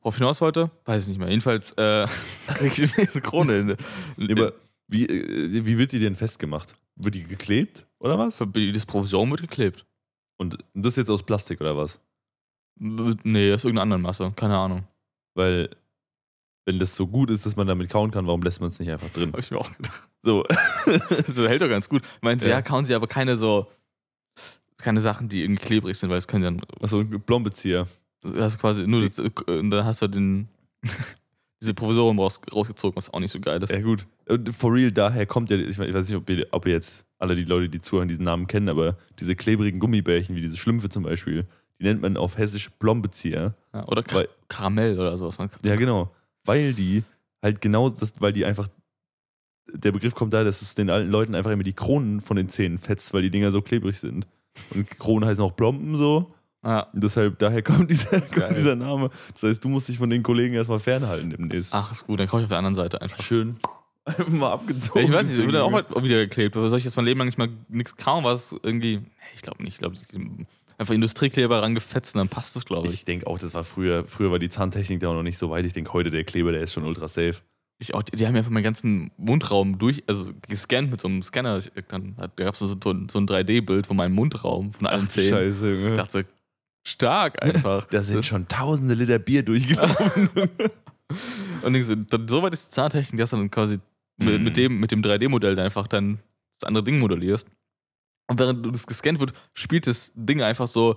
worauf ich hinaus wollte, weiß ich nicht mehr. Jedenfalls äh, krieg ich die Krone hin. Aber wie, äh, wie wird die denn festgemacht? Wird die geklebt oder was? das Provisorium wird geklebt. Und das jetzt aus Plastik oder was? Nee, aus irgendeiner anderen Masse, keine Ahnung. Weil, wenn das so gut ist, dass man damit kauen kann, warum lässt man es nicht einfach drin? Hab ich mir auch gedacht. So. So hält doch ganz gut. Meint, ja. Ja. kauen sie aber keine so, keine Sachen, die irgendwie klebrig sind, weil es können dann, Achso, Blombezieher. du hast quasi nur, das, und dann hast du den, diese Provisorium raus, rausgezogen, was auch nicht so geil ist. Ja, gut. For real, daher kommt ja, ich weiß nicht, ob ihr, ob ihr jetzt alle die Leute, die zuhören, diesen Namen kennen, aber diese klebrigen Gummibärchen, wie diese Schlümpfe zum Beispiel, die nennt man auf Hessisch Blombezieher. Ja, oder Kar Weil- Karamell oder sowas. Ja, genau. Weil die halt genau das, weil die einfach, der Begriff kommt da, dass es den alten Leuten einfach immer die Kronen von den Zähnen fetzt, weil die Dinger so klebrig sind. Und Kronen heißen auch Plomben so. Ja. Und deshalb, daher kommt dieser, kommt dieser Name. Das heißt, du musst dich von den Kollegen erstmal fernhalten demnächst. Ach, ist gut, dann kaufe ich auf der anderen Seite einfach. Schön. Einfach mal Ja, abgezogen. ich weiß nicht, das wird dann auch mal wieder geklebt. Aber soll ich jetzt mein Leben lang nicht mal nichts kauen, was irgendwie. Ich glaube nicht. Ich glaube, einfach Industriekleber rangefetzt und dann passt das, glaube ich. Ich denke auch, das war früher, früher war die Zahntechnik da auch noch nicht so weit. Ich denke, heute der Kleber, der ist schon ultra safe. Ich auch, die, die haben einfach meinen ganzen Mundraum durch, also gescannt mit so einem Scanner. Ich, dann hat, da gab es so, so ein so ein 3D-Bild von meinem Mundraum, von allen Zähnen. Scheiße, Ich Junge. dachte, stark einfach. Da sind schon tausende Liter Bier durchgelaufen. Und ich so, dann, so weit ist die Zahntechnik, dass du dann quasi mit, Mhm. mit dem, mit dem 3D-Modell dann einfach dann das andere Ding modellierst. Und während du das gescannt wird, spielt das Ding einfach so,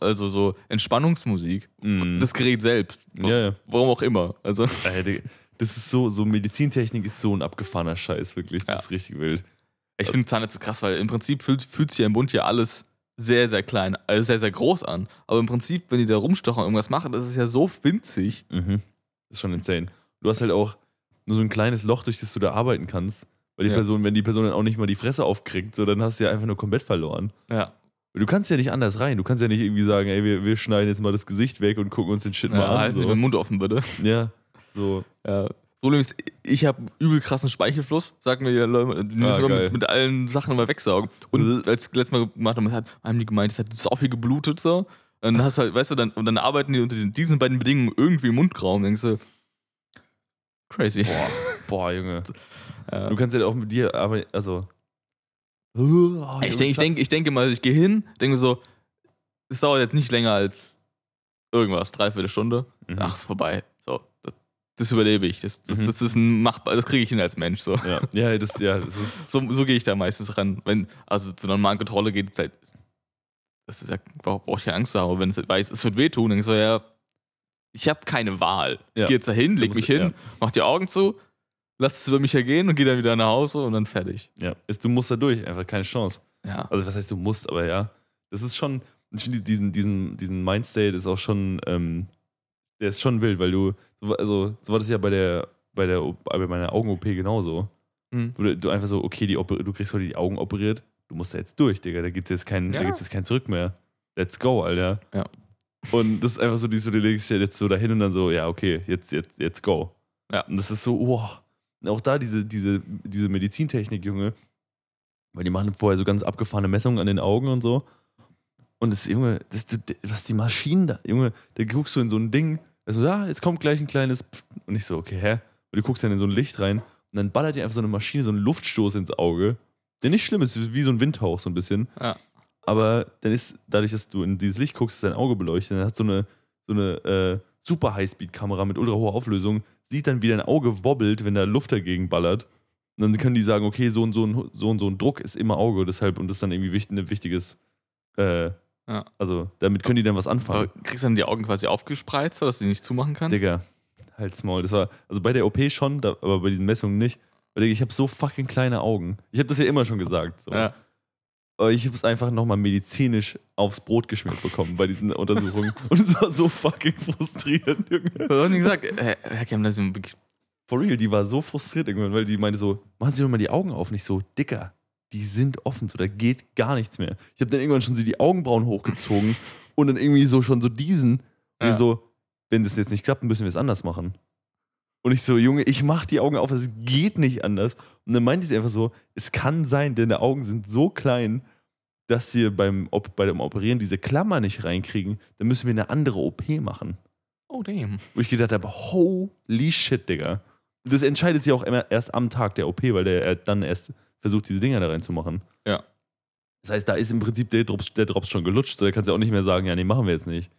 also so Entspannungsmusik. Mhm. Das Gerät selbst. ja, ja. Warum auch immer. Also, Digga, Das ist so, so Medizintechnik ist so ein abgefahrener Scheiß, wirklich. Das Ja. ist richtig wild. ich finde Zahnärzte krass, weil im Prinzip fühlt, fühlt sich ja im Mund ja alles sehr, sehr klein, also sehr, sehr groß an. Aber im Prinzip, wenn die da rumstochen und irgendwas machen, das ist ja so winzig. Mhm. Das ist schon insane. Du hast halt auch nur so ein kleines Loch, durch das du da arbeiten kannst. Weil die Ja. Person, wenn die Person dann auch nicht mal die Fresse aufkriegt, so, dann hast du ja einfach nur komplett verloren. Ja. Du kannst ja nicht anders rein. Du kannst ja nicht irgendwie sagen, ey, wir, wir schneiden jetzt mal das Gesicht weg und gucken uns den Shit mal ja an. halten Sie So. meinen Mund offen, bitte. Ja, so. Ja. Problem ist, ich habe übel krassen Speichelfluss, sagen wir ja Leute, die müssen Ah, immer geil. mit, mit allen Sachen immer wegsaugen. Und als ich letztes Mal gemacht haben, hat, haben die gemeint, es hat so viel geblutet so. Und dann hast halt, weißt du, dann, und dann arbeiten die unter diesen, diesen beiden Bedingungen irgendwie im Mundraum. Denkst du, crazy. Boah, boah, Junge. Ja. Du kannst ja auch mit dir, aber, also. Oh, Ich, denk, ich, denk, ich denke mal, ich gehe hin, denke so, es dauert jetzt nicht länger als irgendwas, dreiviertel Stunde. Mhm. Ach, ist vorbei. Das, überlebe ich. Das, das, Mhm. das ist ein machbar, das kriege ich hin als Mensch. So. Ja, ja, das, ja, das. So, so gehe ich da meistens ran. Wenn, also zur normalen Kontrolle geht es halt. Das ist ja, brauche brauch ich keine Angst zu haben, aber wenn es halt weiß, es wird wehtun, dann so, ja, ich habe keine Wahl. Ich Ja. gehe jetzt dahin, leg mich hin, ja. mach die Augen zu, lass es über mich ergehen und gehe dann wieder nach Hause und dann fertig. Ja, ist, du musst da durch, einfach keine Chance. Ja. Also was heißt du musst, aber ja, das ist schon, ich finde diesen, diesen, diesen Mindstate ist auch schon, ähm, der ist schon wild, weil du, so- also so war das ja bei der, bei der, bei meiner Augen-OP genauso. Mhm. Du, du einfach so, okay, die, du kriegst heute die Augen operiert, du musst da jetzt durch, Digga, da gibt's jetzt kein, da Ja. gibt's jetzt kein Zurück mehr. Let's go, Alter. Ja. Und das ist einfach so, die, so, du legst dich jetzt so dahin und dann so, ja, okay, jetzt, jetzt, jetzt go. Ja. Und das ist so, wow. Und auch da diese, diese, diese Medizintechnik, Junge, weil die machen vorher so ganz abgefahrene Messungen an den Augen und so. Und das, Junge, das, du- was die Maschinen da, Junge, da guckst du in so ein Ding, also, ja, jetzt kommt gleich ein kleines Pft. Und ich so, okay, hä? Und du guckst dann in so ein Licht rein und dann ballert dir einfach so eine Maschine, so einen Luftstoß ins Auge, der nicht schlimm ist, wie so ein Windhauch so ein bisschen. Ja. Aber dann ist, dadurch, dass du in dieses Licht guckst, ist dein Auge beleuchtet, dann hat so eine, so eine äh, super Highspeed-Kamera mit ultra hoher Auflösung, sieht dann, wie dein Auge wobbelt, wenn da Luft dagegen ballert. Und dann können die sagen, okay, so und so ein, so und so ein Druck ist immer Auge, deshalb, und das ist dann irgendwie wichtig, ein wichtiges, äh, Ja. also damit können die dann was anfangen. Aber kriegst du dann die Augen quasi aufgespreizt, sodass du die nicht zumachen kannst? Digga, halt's Maul. Das war, also bei der OP schon, da, aber bei diesen Messungen nicht. Weil ich habe so fucking kleine Augen. Ich habe das ja immer schon gesagt. So. Ja. Aber ich habe es einfach nochmal medizinisch aufs Brot geschmiert bekommen bei diesen Untersuchungen. Und es war so fucking frustrierend, Junge. Was hast du denn gesagt? Herr, Herr Kemmler, das sind wirklich. For real, die war so frustriert irgendwann, weil die meinte so, machen Sie doch mal die Augen auf. Nicht so, Dicker, die sind offen, so, da geht gar nichts mehr. Ich habe dann irgendwann schon so die Augenbrauen hochgezogen und dann irgendwie so schon so diesen. Und Ja. die so, wenn das jetzt nicht klappt, müssen wir es anders machen. Und ich so, Junge, ich mach die Augen auf, es geht nicht anders. Und dann meinte sie einfach so, es kann sein, deine Augen sind so klein, dass sie beim, Op bei dem Operieren diese Klammer nicht reinkriegen. Dann müssen wir eine andere OP machen. Oh, damn. Wo ich gedacht habe, holy shit, Digga. Das entscheidet sich auch immer erst am Tag der OP, weil der äh, dann erst versucht, diese Dinger da reinzumachen. Ja. Das heißt, da ist im Prinzip der Drops, der Drops schon gelutscht. So, da kannst du auch nicht mehr sagen, ja, nee, machen wir jetzt nicht.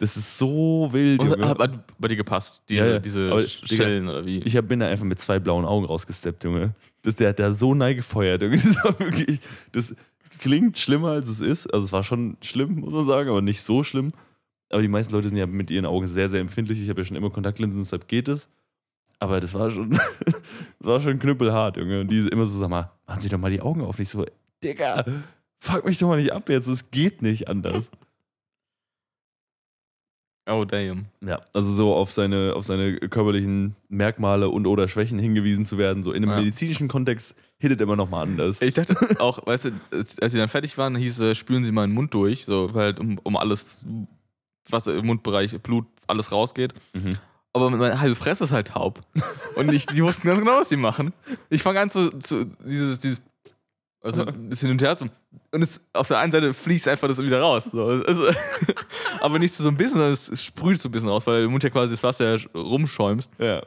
Das ist so wild, Und Junge. hat, bei dir gepasst, diese, Ja, ja. diese Aber, Sch- Digga, Schellen oder wie? Ich hab, bin da einfach mit zwei blauen Augen rausgesteppt, Junge. Das, der hat da so neig gefeuert. Junge. Das, war wirklich, das klingt schlimmer, als es ist. Also es war schon schlimm, muss man sagen, aber nicht so schlimm. Aber die meisten Leute sind ja mit ihren Augen sehr, sehr empfindlich. Ich habe ja schon immer Kontaktlinsen, deshalb geht es. Aber das war schon, das war schon knüppelhart, Junge. Und die immer so, sag mal, machen Sie doch mal die Augen auf. Nicht so, Digga, fuck mich doch mal nicht ab jetzt. Es geht nicht anders. oh, damn. Ja, also so auf seine, auf seine körperlichen Merkmale und oder Schwächen hingewiesen zu werden, so in einem Ja. medizinischen Kontext hittet immer noch mal anders. Ich dachte auch, weißt du, als als sie dann fertig waren, hieß es, spülen sie mal den Mund durch, so, weil halt um, um alles, was im Mundbereich, Blut, alles rausgeht. Mhm. Aber meine halbe Fresse ist halt taub. Und ich, die wussten ganz genau, was sie machen. Ich fange an zu, zu dieses, dieses, also das hin und her zu, und es, auf der einen Seite fließt einfach das wieder raus. So. Also, aber nicht so ein bisschen, sondern es sprüht so ein bisschen raus, weil der Mund ja quasi das Wasser rumschäumst. Ja.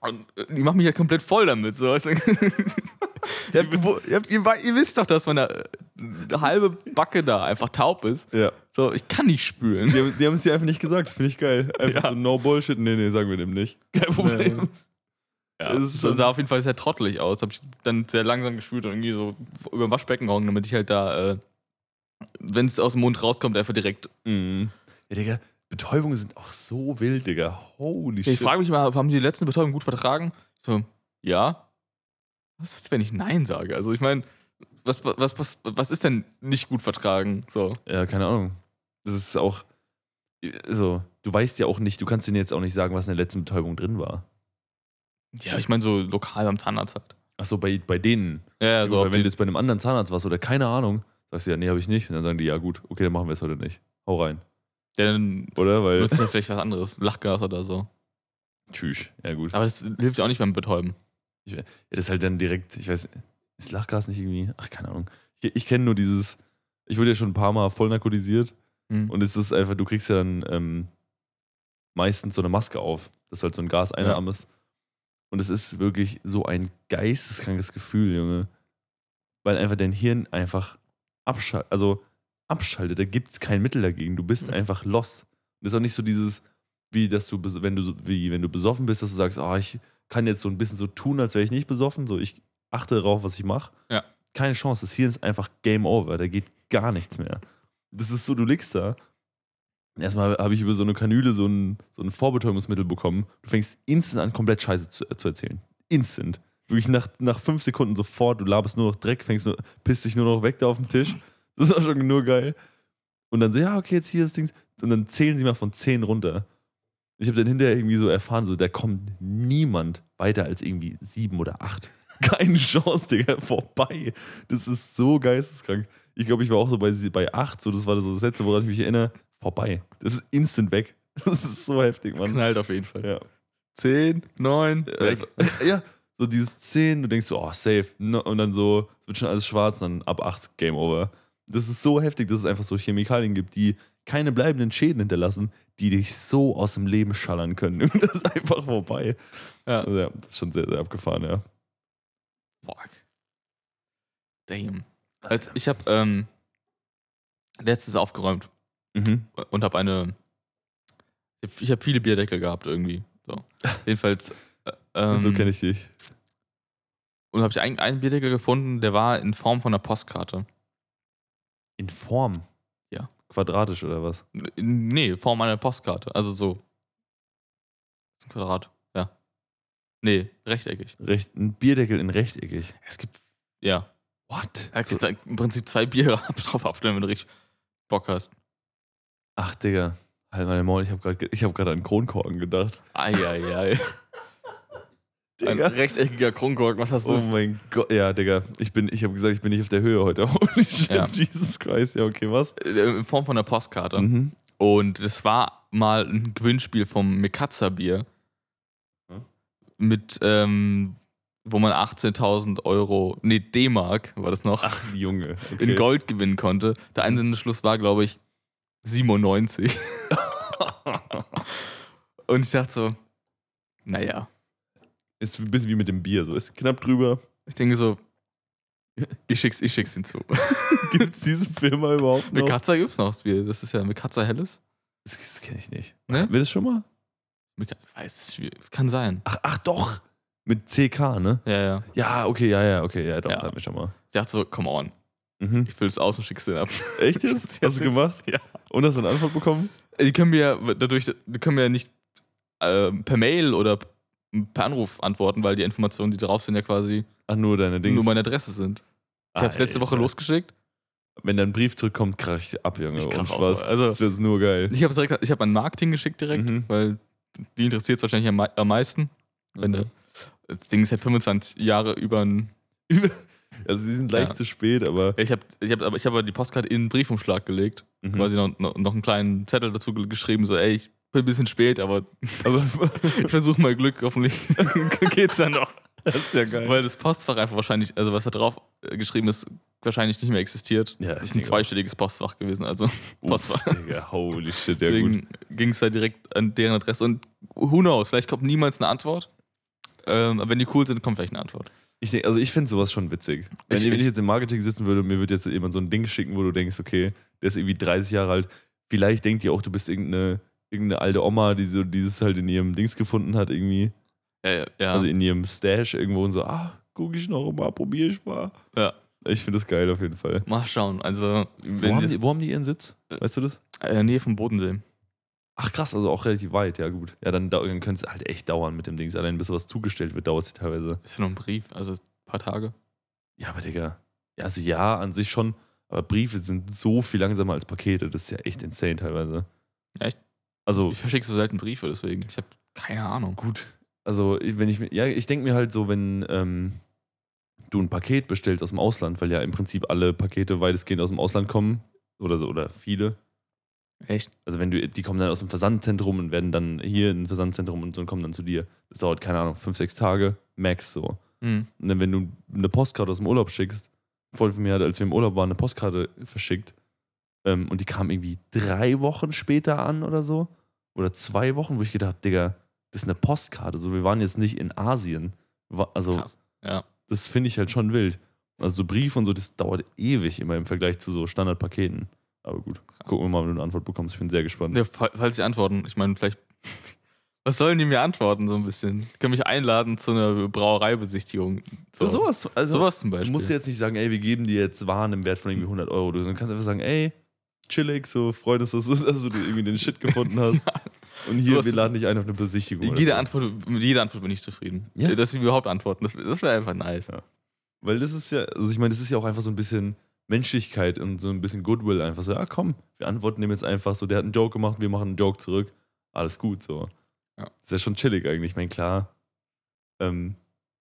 Und die machen mich ja komplett voll damit. So. Weißt du? ihr, habt, ihr, habt, ihr, wisst doch, dass meine äh, halbe Backe da einfach taub ist. Ja. So, ich kann nicht spülen. Die, haben- die haben es dir einfach nicht gesagt, das finde ich geil. Einfach Ja. so no Bullshit. Nee, nee, sagen wir dem nicht. Kein Problem. Ja, Es es ist schon- sah auf jeden Fall sehr trottelig aus. Habe ich dann sehr langsam gespült und irgendwie so über dem Waschbecken gehangen, damit ich halt da, äh, wenn es aus dem Mund rauskommt, einfach direkt. Mhm. Ja, Digga, Betäubungen sind auch so wild, Digga. Holy Ich shit. frage mich mal, haben Sie die letzte Betäubung gut vertragen? So, ja. Was ist, wenn ich Nein sage? Also ich meine, was, was, was, was ist denn nicht gut vertragen? So. Ja, keine Ahnung. Das ist auch. Also, du weißt ja auch nicht, du kannst denen jetzt auch nicht sagen, was in der letzten Betäubung drin war. Ja, ich meine so lokal beim Zahnarzt halt. Achso, bei, bei denen. Ja, ja, so. Weil wenn du jetzt bei einem anderen Zahnarzt warst oder keine Ahnung, sagst du ja, nee, habe ich nicht. Und dann sagen die, ja gut, okay, dann machen wir es heute nicht. Hau rein. Dann Oder? Weil. benutzt ja vielleicht was anderes. Lachgas oder so. Tschüss. Ja, gut. Aber das hilft ja auch nicht beim Betäuben. Ja, das ist halt dann direkt, ich weiß, ist Lachgas nicht irgendwie, ach, keine Ahnung. Ich, ich kenne nur dieses, ich wurde ja schon ein paar Mal voll narkotisiert Hm. und es ist einfach, du kriegst ja dann ähm, meistens so eine Maske auf, dass halt so ein Gas einatmest. Und es ist wirklich so ein geisteskrankes Gefühl, Junge. Weil einfach dein Hirn einfach abschaltet, also abschaltet, da gibt es kein Mittel dagegen. Du bist Mhm. einfach lost. Und das ist auch nicht so dieses, wie dass du, wenn du, wie wenn du besoffen bist, dass du sagst, ah, ich kann jetzt so ein bisschen so tun, als wäre ich nicht besoffen, so ich achte darauf, was ich mache. Ja. Keine Chance. Das Hirn ist einfach Game Over, da geht gar nichts mehr. Das ist so, du liegst da Erstmal habe ich über so eine Kanüle so ein, so ein Vorbetäubungsmittel bekommen. Du fängst instant an, komplett Scheiße zu, zu erzählen. Instant. Wirklich nach, nach fünf Sekunden sofort, du laberst nur noch Dreck, fängst nur, pisst dich nur noch weg da auf dem Tisch. Das war schon nur geil. Und dann so, ja, okay, jetzt hier das Ding. Und dann zählen sie mal von 10 runter. Ich habe dann hinterher irgendwie so erfahren, so, da kommt niemand weiter als irgendwie sieben oder acht. Keine Chance, Digga, vorbei. Das ist so geisteskrank. Ich glaube, ich war auch so bei, bei acht, so, das war so das letzte, woran ich mich erinnere. Vorbei. Das ist instant weg. Das ist so heftig, Mann. Knallt auf jeden Fall. Ja. 10, 9, weg. Äh, ja, so dieses 10, du denkst so, oh, safe. Und dann so, es wird schon alles schwarz, dann ab 8, Game Over. Das ist so heftig, dass es einfach so Chemikalien gibt, die keine bleibenden Schäden hinterlassen, die dich so aus dem Leben schallern können. Und das ist einfach vorbei. Ja. Also ja, das ist schon sehr, sehr abgefahren, ja. Fuck. Damn. Also ich habe ähm, letztes aufgeräumt Mhm. und habe eine. Ich habe viele Bierdeckel gehabt irgendwie. So. Jedenfalls. Äh, ähm, so kenne ich dich. Und habe ich einen, einen Bierdeckel gefunden, der war in Form von einer Postkarte. In Form? Ja. Quadratisch oder was? Nee, Form einer Postkarte. Also so. Das ist ein Quadrat. Ja. Nee, rechteckig. Recht, ein Bierdeckel in rechteckig. Es gibt. Ja. What? Da kannst du im Prinzip zwei Biere drauf abstellen, wenn du richtig Bock hast. Ach, Digga. Halt meine Maul, ich habe gerade hab grad an Kronkorken gedacht. Eieiei. Ein Digga. rechteckiger Kronkorken, was hast Oh du? mein Gott. Ja, Digga. Ich, bin, ich habe gesagt, ich bin nicht auf der Höhe heute. Holy shit, Ja. Jesus Christ. Ja, okay, was? Äh, In Form von einer Postkarte. Mhm. Und das war mal ein Gewinnspiel vom Mikatza Bier. Hm? Mit, ähm, wo man 18.000 Euro, nee, D-Mark war das noch, Ach, Junge. Okay. in Gold gewinnen konnte. Der Einsendeschluss war, glaube ich, 97. Und ich dachte so, naja, Ist ein bisschen wie mit dem Bier. So ist knapp drüber. ich denke so, ich schick's, ich schick's hinzu. Gibt es diese Firma überhaupt noch? Mikatza gibt's noch das Bier. Das ist ja Mikatza Helles. Das, das kenne ich nicht. Ne? Wir das schon mal? Mika weiß, kann sein. Ach, ach doch. Mit CK, ne? Ja, ja. Ja, okay, ja, ja, okay. Ja, doch, Ja. hatten wir schon mal. Ich dachte so, come on. Mhm. Ich fülle es aus und schick's dir ab. Echt jetzt? Ja, Hast du gemacht? Ja. Und hast du eine Antwort bekommen? Die können mir dadurch, die können mir nicht äh, per Mail oder per Anruf antworten, weil die Informationen, die drauf sind, ja quasi Ach, nur deine Dings. nur meine Adresse sind. Ich habe es letzte Woche losgeschickt. Wenn dein Brief zurückkommt, krach ich ab, Junge. Ich krach auch, Spaß. also- das wird nur geil. Ich habe direkt, ich habe an Marketing geschickt direkt, Mhm. weil die interessiert es wahrscheinlich am, am meisten. Wenn Mhm. du, das Ding ist halt 25 Jahre über ein. Also, sie sind leicht Ja. zu spät, aber. Ich habe ich hab, aber ich hab die Postkarte in den Briefumschlag gelegt. Mhm. Quasi noch, noch, noch einen kleinen Zettel dazu ge- geschrieben, so, ey, ich bin ein bisschen spät, aber aber ich versuche mal Glück, hoffentlich geht's dann noch. das ist ja geil. Weil das Postfach einfach wahrscheinlich, also was da drauf äh, geschrieben ist, wahrscheinlich nicht mehr existiert. Ja, das ist ein zweistelliges Postfach gewesen, also Uff, Postfach. Digga, holy shit, ja. Deswegen ging es da direkt an deren Adresse und who knows, vielleicht kommt niemals eine Antwort. Ähm, aber wenn die cool sind, kommt vielleicht eine Antwort. Ich denk, also ich finde sowas schon witzig. Wenn, Ich- wenn ich jetzt im Marketing sitzen würde und mir würde jetzt so jemand so ein Ding schicken, wo du denkst, okay, der ist irgendwie 30 Jahre alt, vielleicht denkt ihr auch, du bist irgendeine, irgendeine alte Oma, die so dieses halt in ihrem Dings gefunden hat, irgendwie. Ja, ja, ja. Also in ihrem Stash irgendwo und so, ah, guck ich noch mal, probier ich mal. Ja. Ich finde das geil auf jeden Fall. mal schauen. Also, Wo haben, die, wo haben die ihren Sitz? Weißt du das? in der Nähe vom Bodensee. Ach krass, also auch relativ weit, ja gut. Ja, dann, dann könnte es halt echt dauern mit dem Dings. Allein bis sowas zugestellt wird, dauert es teilweise. Ist ja nur ein Brief, also ein paar Tage. Ja, aber Digga. Ja, also ja, an sich schon. Aber Briefe sind so viel langsamer als Pakete. Das ist ja echt insane teilweise. Echt? Also Ich verschicke so selten Briefe, deswegen. Ich habe keine Ahnung. gut. Also wenn ich mir, ja, ich denke mir halt so, wenn ähm, du ein Paket bestellst aus dem Ausland, weil ja im Prinzip alle Pakete weitestgehend aus dem Ausland kommen oder so oder viele. Echt? Also wenn du, die kommen dann aus dem Versandzentrum und werden dann hier in ein Versandzentrum und dann kommen dann zu dir. Das dauert, keine Ahnung, fünf, sechs Tage, max so. Hm. Und dann, wenn du eine Postkarte aus dem Urlaub schickst, Freund von mir hat, als wir im Urlaub waren, eine Postkarte verschickt. Ähm, und die kam irgendwie drei Wochen später an oder so. Oder zwei Wochen, wo ich gedacht habe, Digga, das ist eine Postkarte. So, wir waren jetzt nicht in Asien. Also, Krass. Ja. das finde ich halt schon wild. Also, so Brief und so, das dauert ewig immer im Vergleich zu so Standardpaketen. Aber gut, Krass. gucken wir mal, wenn du eine Antwort bekommst. Ich bin sehr gespannt. ja. fa- Falls sie antworten, ich meine, vielleicht. Was sollen die mir antworten, so ein bisschen? Die können mich einladen zu einer Brauereibesichtigung. So. sowas, also, Sowas zum Beispiel. Du musst jetzt nicht sagen, ey, wir geben dir jetzt Waren im Wert von irgendwie 100 Euro. Du kannst einfach sagen, ey, chillig, so freut uns, dass du, dass du irgendwie den Shit gefunden hast. Und hier, wir laden dich ein auf eine Besichtigung. Jede so. Antwort, mit jeder Antwort bin ich zufrieden. Ja. Dass sie überhaupt antworten, das, das wäre einfach nice. Ja. Weil das ist ja, also ich meine, das ist ja auch einfach so ein bisschen Menschlichkeit und so ein bisschen Goodwill. Einfach so, ja komm, wir antworten dem jetzt einfach so, der hat einen Joke gemacht, wir machen einen Joke zurück. Alles gut, so. Ja. Ist ja schon chillig eigentlich. Ich meine, klar, ähm,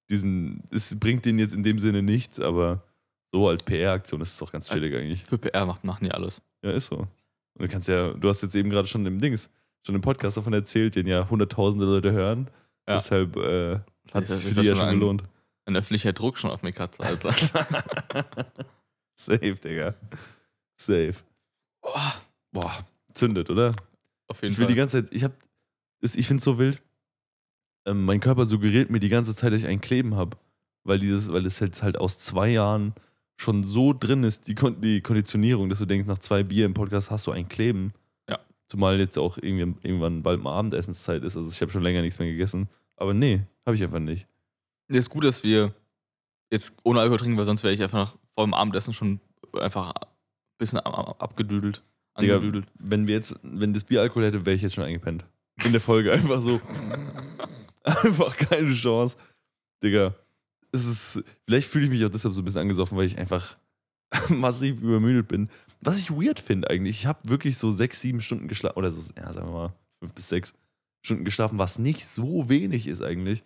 diesen, es bringt denen jetzt in dem Sinne nichts, aber so als PR-Aktion ist es doch ganz chillig eigentlich. Für PR macht, machen die alles. Ja, ist so. Und du kannst ja, du hast jetzt eben gerade schon im Dings, schon im Podcast davon erzählt, den ja hunderttausende Leute hören. Ja. Deshalb äh, hat es für ja die ja schon ein- gelohnt. Ein öffentlicher Druck schon auf mich hat. Also. Safe, Digga. Safe. Boah, Boah, zündet, oder? auf jeden Ich will Fall. die ganze Zeit, ich hab, ich finde es so wild. Ähm, mein Körper suggeriert mir die ganze Zeit, dass ich ein Kleben habe. Weil dieses, weil es jetzt halt aus zwei Jahren schon so drin ist, die, Kon die Konditionierung, dass du denkst, nach zwei Bier im Podcast hast du ein Kleben. Ja. Zumal jetzt auch irgendwie, irgendwann bald mal Abendessenszeit ist. Also ich habe schon länger nichts mehr gegessen. Aber nee, habe ich einfach nicht. Nee, ist gut, dass wir jetzt ohne Alkohol trinken, weil sonst wäre ich einfach nach, vor dem Abendessen schon einfach ein bisschen ab- ab- abgedüdelt. Digga, wenn wir jetzt, wenn das Bier Alkohol hätte, wäre ich jetzt schon eingepennt. In der Folge einfach so. einfach keine Chance. Digga, es ist, vielleicht fühle ich mich auch deshalb so ein bisschen angesoffen, weil ich einfach massiv übermüdet bin. Was ich weird finde eigentlich, ich habe wirklich so sechs, sieben Stunden geschlafen, oder so, ja, sagen wir mal, fünf bis sechs Stunden geschlafen, was nicht so wenig ist eigentlich.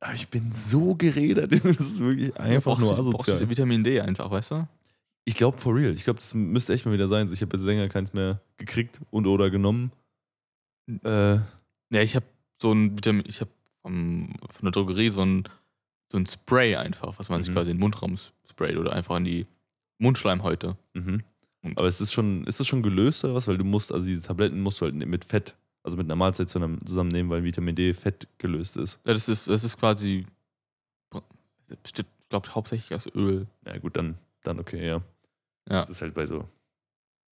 Aber ich bin so geredet, das ist wirklich einfach brauchst, nur du- brauchst du asozial. Vitamin D einfach, weißt du? Ich glaube, for real. Ich glaube, das müsste echt mal wieder sein. Ich habe jetzt länger keins mehr gekriegt und oder genommen. Äh, Ja, ich habe so ein Vitamin, ich habe von der Drogerie so ein, so ein Spray einfach, was man sich Mhm. quasi in den Mundraum sprayt oder einfach in die Mundschleimhäute. mhm. Aber ist das schon, ist das schon gelöst oder was? Weil du musst, also diese Tabletten musst du halt mit Fett, also mit einer Mahlzeit zusammen- zusammennehmen, weil Vitamin D Fett gelöst ist. ja, das ist, das ist quasi, besteht, glaube ich, hauptsächlich aus Öl. Ja, gut, dann, dann okay, ja. Ja. Das ist halt bei so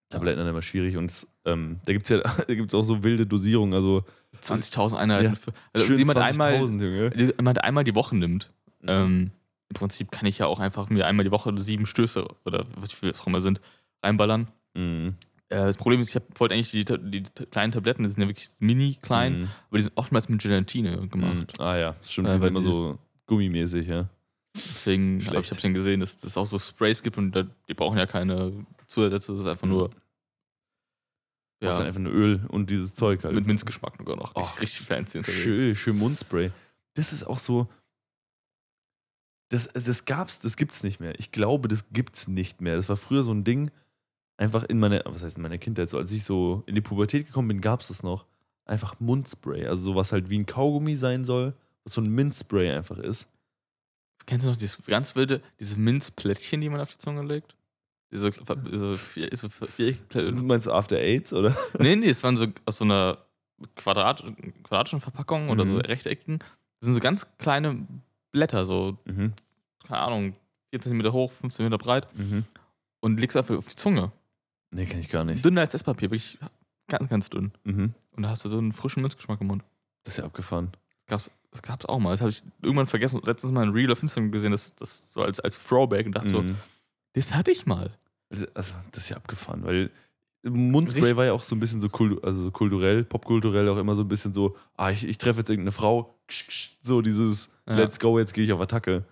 Tabletten dann immer schwierig und es, ähm, da gibt es ja da gibt's auch so wilde Dosierungen. Also 20.000 Einheiten. Ja, Für, also jemand einmal, 20.000, Junge. die jemand einmal die Woche nimmt. Mhm. Ähm, Im Prinzip kann ich ja auch einfach mir einmal die Woche sieben Stöße oder was viel es auch immer sind, reinballern. Mhm. Äh, das Problem ist, ich hab, wollte eigentlich die, die kleinen Tabletten, die sind ja wirklich mini klein, Mhm. aber die sind oftmals mit Gelatine gemacht. Mhm. Ah ja, stimmt, Äh, die sind immer so gummimäßig, ja. Deswegen habe Schlecht. ich hab's dann gesehen, dass es auch so Sprays gibt und da, die brauchen ja keine Zusätze, das ist einfach nur Du hast dann ja, einfach nur Öl und dieses Zeug halt. mit Minzgeschmack sogar noch. Oh, richtig, richtig fancy unterwegs. Schön, schön Mundspray. Das ist auch so. Das, das gab's, das gibt's nicht mehr. Ich glaube, das gibt's nicht mehr. Das war früher so ein Ding, einfach in meiner, was heißt in meiner Kindheit, so als ich so in die Pubertät gekommen bin, gab's das noch. Einfach Mundspray. Also sowas halt wie ein Kaugummi sein soll, was so ein Minzspray einfach ist. Kennst du noch dieses ganz wilde, diese Minzplättchen, die man auf die Zunge legt? Diese, diese vier, so vier, Meinst du After Aids oder? nee, nee, es waren so aus so einer Quadrat, quadratischen Verpackung oder so Mhm. rechteckigen. Das sind so ganz kleine Blätter, so, Mhm. keine Ahnung, 4 cm hoch, 5 cm breit Mhm. und legst einfach auf die Zunge. Nee, kann ich gar nicht. Dünner als Esspapier, wirklich ganz, ganz dünn. Mhm. Und da hast du so einen frischen Minzgeschmack im Mund. Das ist ja abgefahren. Das gab's, das gab's auch mal. Das habe ich irgendwann vergessen. Letztens mal ein Reel auf Instagram gesehen, das, das so als, als Throwback und dachte so, Mhm. das hatte ich mal. Also, also, das ist ja abgefahren, weil Mundspray Richtig- war ja auch so ein bisschen so, also so kulturell, popkulturell auch immer so ein bisschen so, ah, ich, ich treffe jetzt irgendeine Frau, so dieses Ja. Let's go, jetzt gehe ich auf Attacke.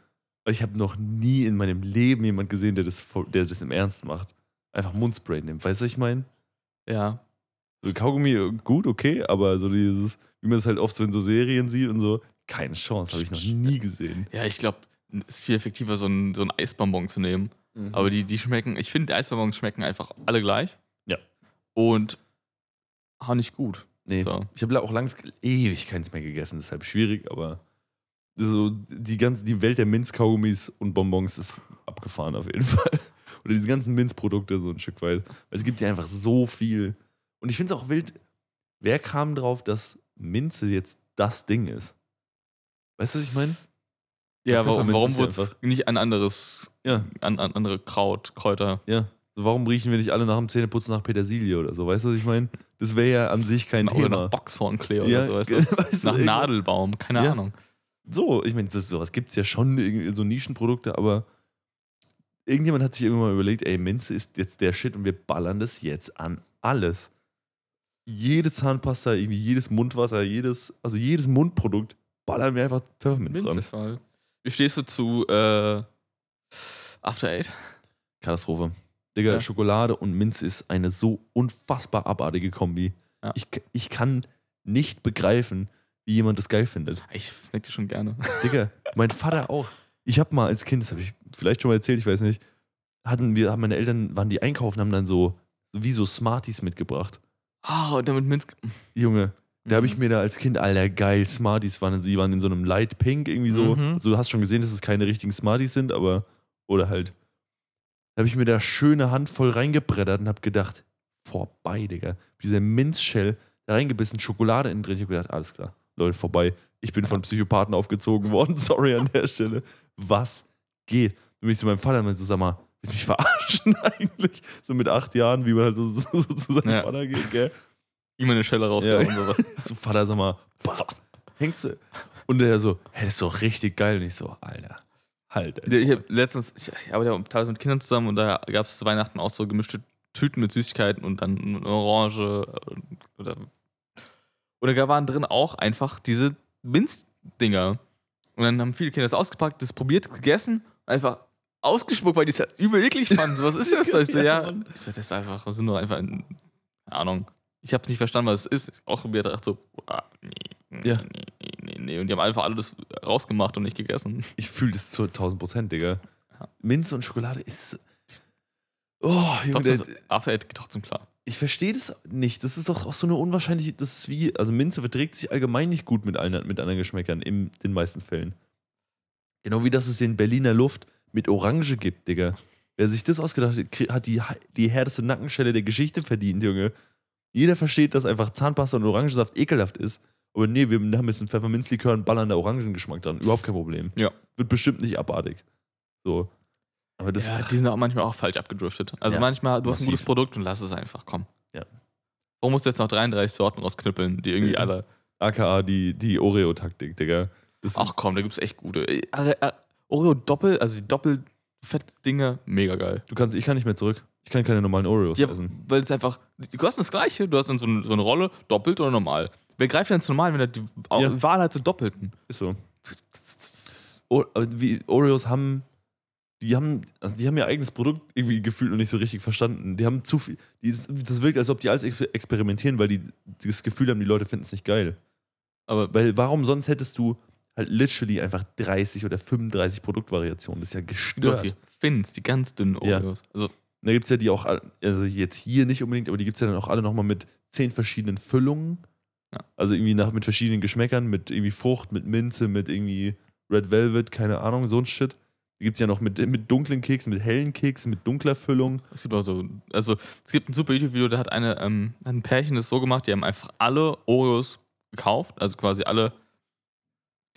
Ich habe noch nie in meinem Leben jemand gesehen, der das, der das im Ernst macht. Einfach Mundspray nimmt, weißt du, was ich meine? Ja. So Kaugummi, äh, gut, okay, aber so dieses, wie man es halt oft so in so Serien sieht und so, keine Chance, habe ich noch nie gesehen. Ja, ich glaube, es ist viel effektiver, so einen, so einen Eisbonbon zu nehmen. Aber die, die schmecken, ich finde, Eisbonbons schmecken einfach alle gleich. Ja. Und haben nicht gut. Nee, So. ich habe auch langs ewig keins mehr gegessen, deshalb schwierig, aber so die ganze die Welt der Minzkaugummis und Bonbons ist abgefahren auf jeden Fall. Oder diese ganzen Minzprodukte so ein Stück weit. Weil es gibt ja einfach so viel. Und ich finde es auch wild, wer kam drauf, dass Minze jetzt das Ding ist? Weißt du, was ich meine? Ja, warum, warum wurde es nicht ein anderes, Ja, an, an andere Kraut, Kräuter? ja. So, warum riechen wir nicht alle nach dem Zähneputzen nach Petersilie oder so? Weißt du, was ich meine? Das wäre ja an sich kein Oder Thema. nach Boxhornklee oder Ja, so, weißt du? weißt du, Nach irgendwo- Nadelbaum, keine Ja. Ahnung. So, ich meine, sowas gibt es ja schon, so Nischenprodukte, aber irgendjemand hat sich irgendwann mal überlegt, ey, Minze ist jetzt der Shit und wir ballern das jetzt an alles. Jede Zahnpasta, irgendwie jedes Mundwasser, jedes, also jedes Mundprodukt ballern wir einfach Pfefferminz dran. Minzefall. Wie stehst du zu äh, After Eight? Katastrophe. Digga, Ja. Schokolade und Minze ist eine so unfassbar abartige Kombi. Ja. Ich, ich kann nicht begreifen, wie jemand das geil findet. Ich snack die schon gerne. Digga, mein Vater auch. Ich habe mal als Kind, das habe ich vielleicht schon mal erzählt, ich weiß nicht, hatten wir, haben meine Eltern, waren die einkaufen, haben dann so, wie so Smarties mitgebracht. Ah, und damit Minz. Junge, da habe ich Mhm. mir da als Kind, alter, geil, Smarties waren, sie waren in so einem Light Pink irgendwie so. Mhm. Also du hast schon gesehen, dass es keine richtigen Smarties sind, aber, oder halt. Da habe ich mir da schöne Handvoll reingebrettert und habe gedacht, vorbei, Digga. Diese Minzshell, da reingebissen, Schokolade innen drin. Ich habe gedacht, alles klar, Leute, vorbei. Ich bin von Psychopathen aufgezogen worden, sorry an der Stelle. Was geht? Du bin ich zu meinem Vater und meinte so, sag mal, willst du mich verarschen eigentlich? So mit acht Jahren, wie man halt so, so, so zu seinem Ja. Vater geht, gell? Ihm eine Schelle rausgehauen und sowas. So, Vater, sag mal, boah, hängst du? Und der so, hey, das ist doch richtig geil. Und ich so, Alter, halt. Alter. Ich habe letztens, ich, ich arbeite ja teilweise mit Kindern zusammen und da gab es zu Weihnachten auch so gemischte Tüten mit Süßigkeiten und dann eine Orange äh, oder oder da waren drin auch einfach diese Minzdinger. Und dann haben viele Kinder das ausgepackt, das probiert, gegessen, einfach ausgespuckt, weil die es ja übel eklig fanden. So, was ist das? Ich so, Ja, Mann. ich so, das ist einfach, das sind nur einfach, ein, keine Ahnung. Ich habe es nicht verstanden, was es ist. Auch probiert, dachte so, ah, nee, Ja. nee, nee, nee. Und die haben einfach alles rausgemacht und nicht gegessen. Ich fühle das zu 1000 Prozent, Digga. Ja. Minze und Schokolade ist. Oh, Junge, Trotzdem, der, After Eight geht trotzdem klar. Ich verstehe das nicht. Das ist doch auch so eine unwahrscheinliche. Das ist wie. Also, Minze verträgt sich allgemein nicht gut mit, allen, mit anderen Geschmäckern, in den meisten Fällen. Genau wie dass es in Berliner Luft mit Orange gibt, Digga. Wer sich das ausgedacht hat, hat die, die härteste Nackenschelle der Geschichte verdient, Junge. Jeder versteht, dass einfach Zahnpasta und Orangensaft ekelhaft ist. Aber nee, wir haben jetzt einen Pfefferminzlikör und ballern da Orangengeschmack dran. Überhaupt kein Problem. Ja. Wird bestimmt nicht abartig. So. Aber das. ja, die sind auch manchmal auch falsch abgedriftet. Also Ja, manchmal, du hast ein massiv. gutes Produkt und lass es einfach, komm. Ja. Warum musst du jetzt noch 33 Sorten rausknüppeln, die irgendwie Ja. alle. AKA die, die Oreo-Taktik, Digga. Das Ach komm, da gibt's echt gute. Äh, äh, Oreo Doppel, also die Doppelfett-Dinger, mega geil. du kannst, ich kann nicht mehr zurück. Ich kann keine normalen Oreos Ja, essen. weil es einfach. Die kosten das gleiche, du hast dann so eine, so eine Rolle, doppelt oder normal. Wer greift denn zu normal, wenn er die Ja. Wahl hat zu doppelten? Ist so. O wie, Oreos haben. Die haben, also die haben ihr eigenes Produkt irgendwie gefühlt noch nicht so richtig verstanden. Die haben zu viel. Ist- das wirkt, als ob die alles ex- experimentieren, weil die das Gefühl haben, die Leute finden es nicht geil. Aber Weil warum sonst hättest du halt literally einfach 30 oder 35 Produktvariationen? Das ist ja doch, gestört. die Fins, die ganz dünnen Ja. Oreos. Also, Da gibt es ja die auch, also jetzt hier nicht unbedingt, aber die gibt es ja dann auch alle nochmal mit zehn verschiedenen Füllungen. Ja. Also irgendwie nach, mit verschiedenen Geschmäckern, mit irgendwie Frucht, mit Minze, mit irgendwie Red Velvet, keine Ahnung, so ein Shit. Die gibt es ja noch mit, mit dunklen Keksen, mit hellen Keksen, mit dunkler Füllung. Es gibt auch so, also es gibt ein super YouTube-Video, da hat eine, ähm, ein Pärchen das so gemacht, die haben einfach alle Oreos gekauft, also quasi alle,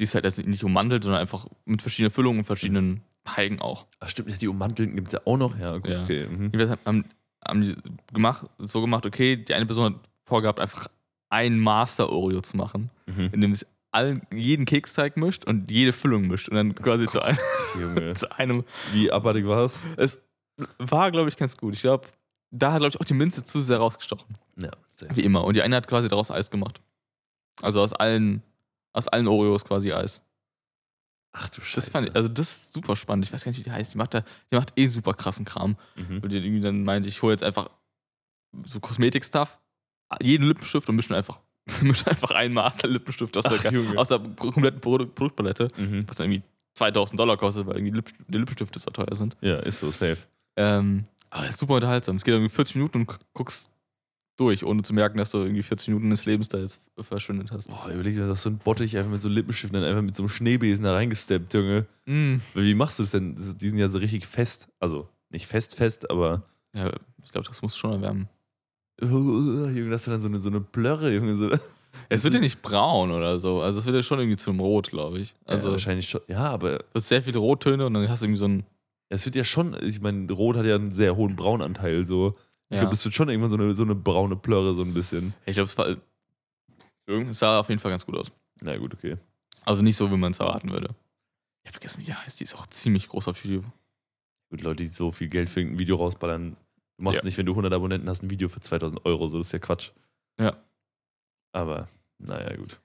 die ist halt jetzt nicht ummantelt, sondern einfach mit verschiedenen Füllungen und verschiedenen Teigen auch. Ach stimmt, ja, die ummantelten gibt es ja auch noch. Ja, gut, Ja. okay. Mhm. Haben, haben die gemacht, so gemacht, okay, die eine Person hat vorgehabt, einfach ein Master Oreo zu machen, Mhm. in dem es allen, jeden Keksteig mischt und jede Füllung mischt und dann quasi zu, ein, Junge. zu einem Wie abartig war es? Es war, glaube ich, ganz gut. Ich glaube, da hat, glaube ich, auch die Minze zu sehr rausgestochen. Ja, safe. Wie immer. Und die eine hat quasi daraus Eis gemacht. Also aus allen, aus allen Oreos quasi Eis. Ach du Scheiße. Das fand ich, also das ist super spannend. Ich weiß gar nicht, wie die heißt. Die macht, da, die macht eh super krassen Kram. mhm. Und die irgendwie dann meinte, ich hole jetzt einfach so Kosmetik-Stuff, jeden Lippenstift und mische einfach, mische einfach einen Master Lippenstift aus, Ach, der, Junge. aus der kompletten Produkt, Produktpalette, Mhm. was dann irgendwie 2000 Dollar kostet, weil irgendwie Lipp, die Lippenstifte so teuer sind. Ja, ist so, safe. Ähm, aber ist super unterhaltsam. Es geht irgendwie 40 Minuten und gu- guckst durch, ohne zu merken, dass du irgendwie 40 Minuten des Lebens da jetzt verschwindet hast. Boah, überleg dir, dass so ein Bottich einfach mit so Lippenstiften dann einfach mit so einem Schneebesen da reingesteppt, Junge. Mm. Wie machst du das denn? Die sind ja so richtig fest. Also, nicht fest, fest, aber. Ja, ich glaube, das musst du schon erwärmen. Junge, das ist dann so eine, so eine Blöre, Junge. So. Es wird ja nicht braun oder so. Also es wird ja schon irgendwie zu einem Rot, glaube ich. Also Also wahrscheinlich schon. Ja, aber du hast sehr viele Rottöne und dann hast du irgendwie so ein. es wird ja schon. Ich meine, Rot hat ja einen sehr hohen Braunanteil. So. Ich Ja. glaube, es wird schon irgendwann so eine, so eine braune Plörre, so ein bisschen. Ich glaube, es war. Es sah auf jeden Fall ganz gut aus. Na gut, okay. Also nicht so, wie man es erwarten würde. Ich habe vergessen, wie die heißt. Die ist auch ziemlich groß auf YouTube. Mit Leute, die so viel Geld für ein Video rausballern. Du machst Ja. nicht, wenn du 100 Abonnenten hast, ein Video für 2000 Euro. So, das ist ja Quatsch. Ja. Aber, naja, gut.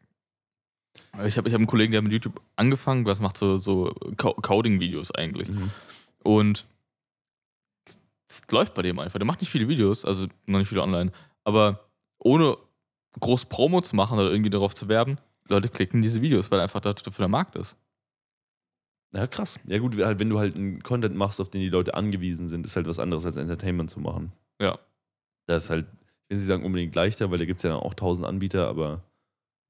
Ich habe ich hab einen Kollegen, der mit YouTube angefangen, was macht so, so Co- Coding-Videos eigentlich. Mhm. Und es, es läuft bei dem einfach. Der macht nicht viele Videos, also noch nicht viele online, aber ohne groß Promo zu machen oder irgendwie darauf zu werben, Leute klicken diese Videos, weil einfach dafür der Markt ist. Ja, krass. Ja, gut, halt, wenn du halt einen Content machst, auf den die Leute angewiesen sind, ist halt was anderes als Entertainment zu machen. Ja. Das ist halt, ich will nicht sagen unbedingt leichter, weil da gibt es ja auch tausend Anbieter, aber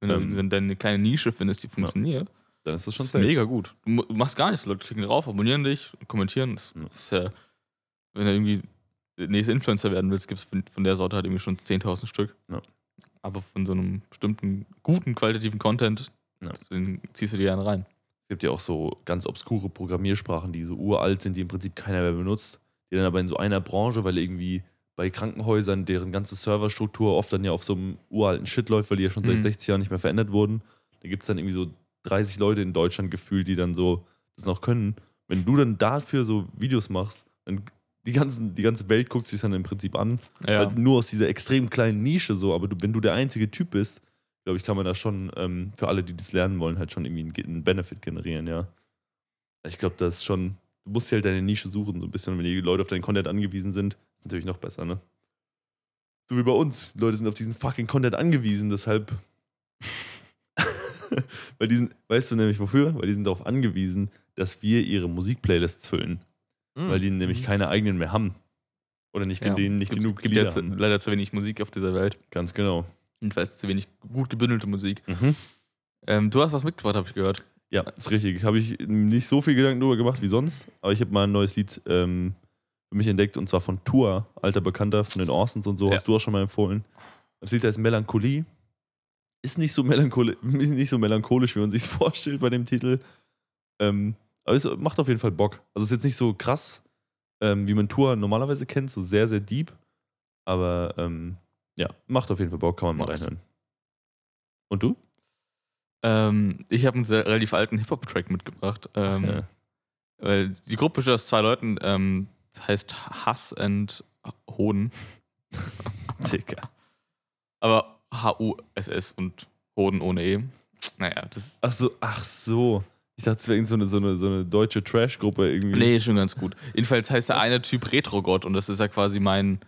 Wenn Ähm. du wenn du eine kleine Nische findest, die funktioniert, dann ist das schon ist safe. mega gut. Du machst gar nichts, Leute klicken drauf, abonnieren dich, kommentieren. Das, Ja. das ist ja, wenn du irgendwie der nächste Influencer werden willst, gibt es von, der Sorte halt irgendwie schon 10.000 Stück. Ja. Aber von so einem bestimmten, guten, qualitativen Content, Ja. den ziehst du dir gerne rein. Es gibt ja auch so ganz obskure Programmiersprachen, die so uralt sind, die im Prinzip keiner mehr benutzt, die dann aber in so einer Branche, weil irgendwie bei Krankenhäusern deren ganze Serverstruktur oft dann ja auf so einem uralten Shit läuft, weil die ja schon seit Mhm. 60 Jahren nicht mehr verändert wurden. Da gibt es dann irgendwie so 30 Leute in Deutschland gefühlt, die dann so das noch können. Wenn du dann dafür so Videos machst, dann die, ganzen, die ganze Welt guckt sich dann im Prinzip an. Ja. Halt nur aus dieser extrem kleinen Nische so, aber du, wenn du der einzige Typ bist, glaube ich, kann man da schon ähm, für alle, die das lernen wollen, halt schon irgendwie einen, Benefit generieren, ja. Ich glaube, das ist schon, du musst dir halt deine Nische suchen, so ein bisschen, und wenn die Leute auf deinen Content angewiesen sind, ist natürlich noch besser, ne? So wie bei uns. Die Leute sind auf diesen fucking Content angewiesen, deshalb. Weil die sind, weißt du nämlich wofür? Weil die sind darauf angewiesen, dass wir ihre Musikplaylists füllen. Weil die nämlich keine eigenen mehr haben. Oder nicht, Ja. denen nicht gibt, genug gibt Lieder ja zu, haben. leider zu wenig Musik auf dieser Welt. Ganz genau. Jedenfalls zu wenig gut gebündelte Musik. Mhm. Ähm, du hast was mitgebracht, habe ich gehört. Ja, ist richtig. Habe ich nicht so viel Gedanken drüber gemacht wie sonst, aber ich habe mal ein neues Lied ähm, für mich entdeckt und zwar von Tour, alter Bekannter von den Orsons und so, Ja. hast du auch schon mal empfohlen. Das Lied heißt Melancholie. Ist nicht so, melancholi nicht so melancholisch, wie man sich vorstellt bei dem Titel. Ähm, aber es macht auf jeden Fall Bock. Also es ist jetzt nicht so krass, ähm, wie man Tour normalerweise kennt, so sehr, sehr deep. Aber ähm, ja, macht auf jeden Fall Bock, kann man mal Nice. reinhören. Und du? Ähm, ich habe einen sehr relativ alten Hip-Hop-Track mitgebracht. Ähm, Ja. weil die Gruppe besteht aus zwei Leuten. Ähm, das heißt Hass and Hoden. Digga. Aber H-U-S-S und Hoden ohne E. Naja, das Ach so, ach so. Ich dachte, es wäre so eine, so eine, so eine deutsche Trash-Gruppe irgendwie. Nee, schon ganz gut. Jedenfalls heißt der eine Typ Retrogott und das ist ja quasi mein,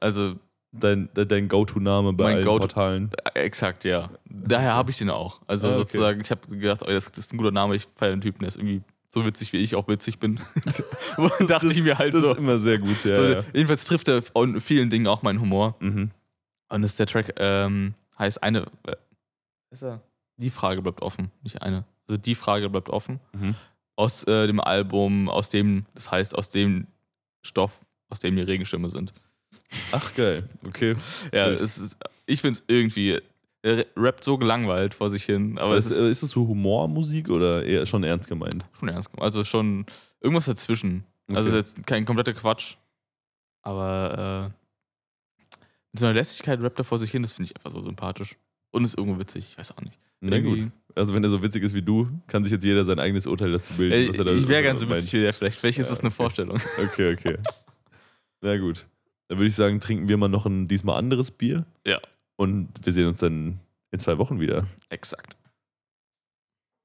also Dein, dein- dein Go-To-Name bei Mein allen Go-To- Portalen. äh, exakt, ja. Daher habe ich den auch. Also Ah, okay. sozusagen, ich habe gedacht, oh, das, das ist ein guter Name, ich feiere den Typen, der ist irgendwie so witzig, wie ich auch witzig bin. Und dachte ich mir halt Das so. ist immer sehr gut, ja. so ja. Jedenfalls trifft er in vielen Dingen auch meinen Humor. Mhm. Und das ist der Track ähm, heißt eine. Äh, ist er? Die Frage bleibt offen, nicht eine. Also die Frage bleibt offen. Mhm. Aus äh, dem Album, aus dem, das heißt, aus dem Stoff, aus dem die Regenschirme sind. Ach, geil. Okay. Ja, ist, ich finde es irgendwie. Er rappt so gelangweilt vor sich hin, aber Aber ist, ist, äh, ist es so Humormusik oder eher schon ernst gemeint? schon ernst gemeint. Also schon irgendwas dazwischen. Also Okay. jetzt kein kompletter Quatsch. Aber äh, mit so einer Lässigkeit rappt er vor sich hin, das finde ich einfach so sympathisch. Und ist irgendwo witzig, ich weiß auch nicht. Na gut. Also, wenn er so witzig ist wie du, kann sich jetzt jeder sein eigenes Urteil dazu bilden. Da ich wäre ganz so witzig wie der vielleicht. Vielleicht ist Ja, das eine okay. Vorstellung. Okay, okay. Na gut. Dann würde ich sagen, trinken wir mal noch ein diesmal anderes Bier. Ja. Und wir sehen uns dann in zwei Wochen wieder. Exakt.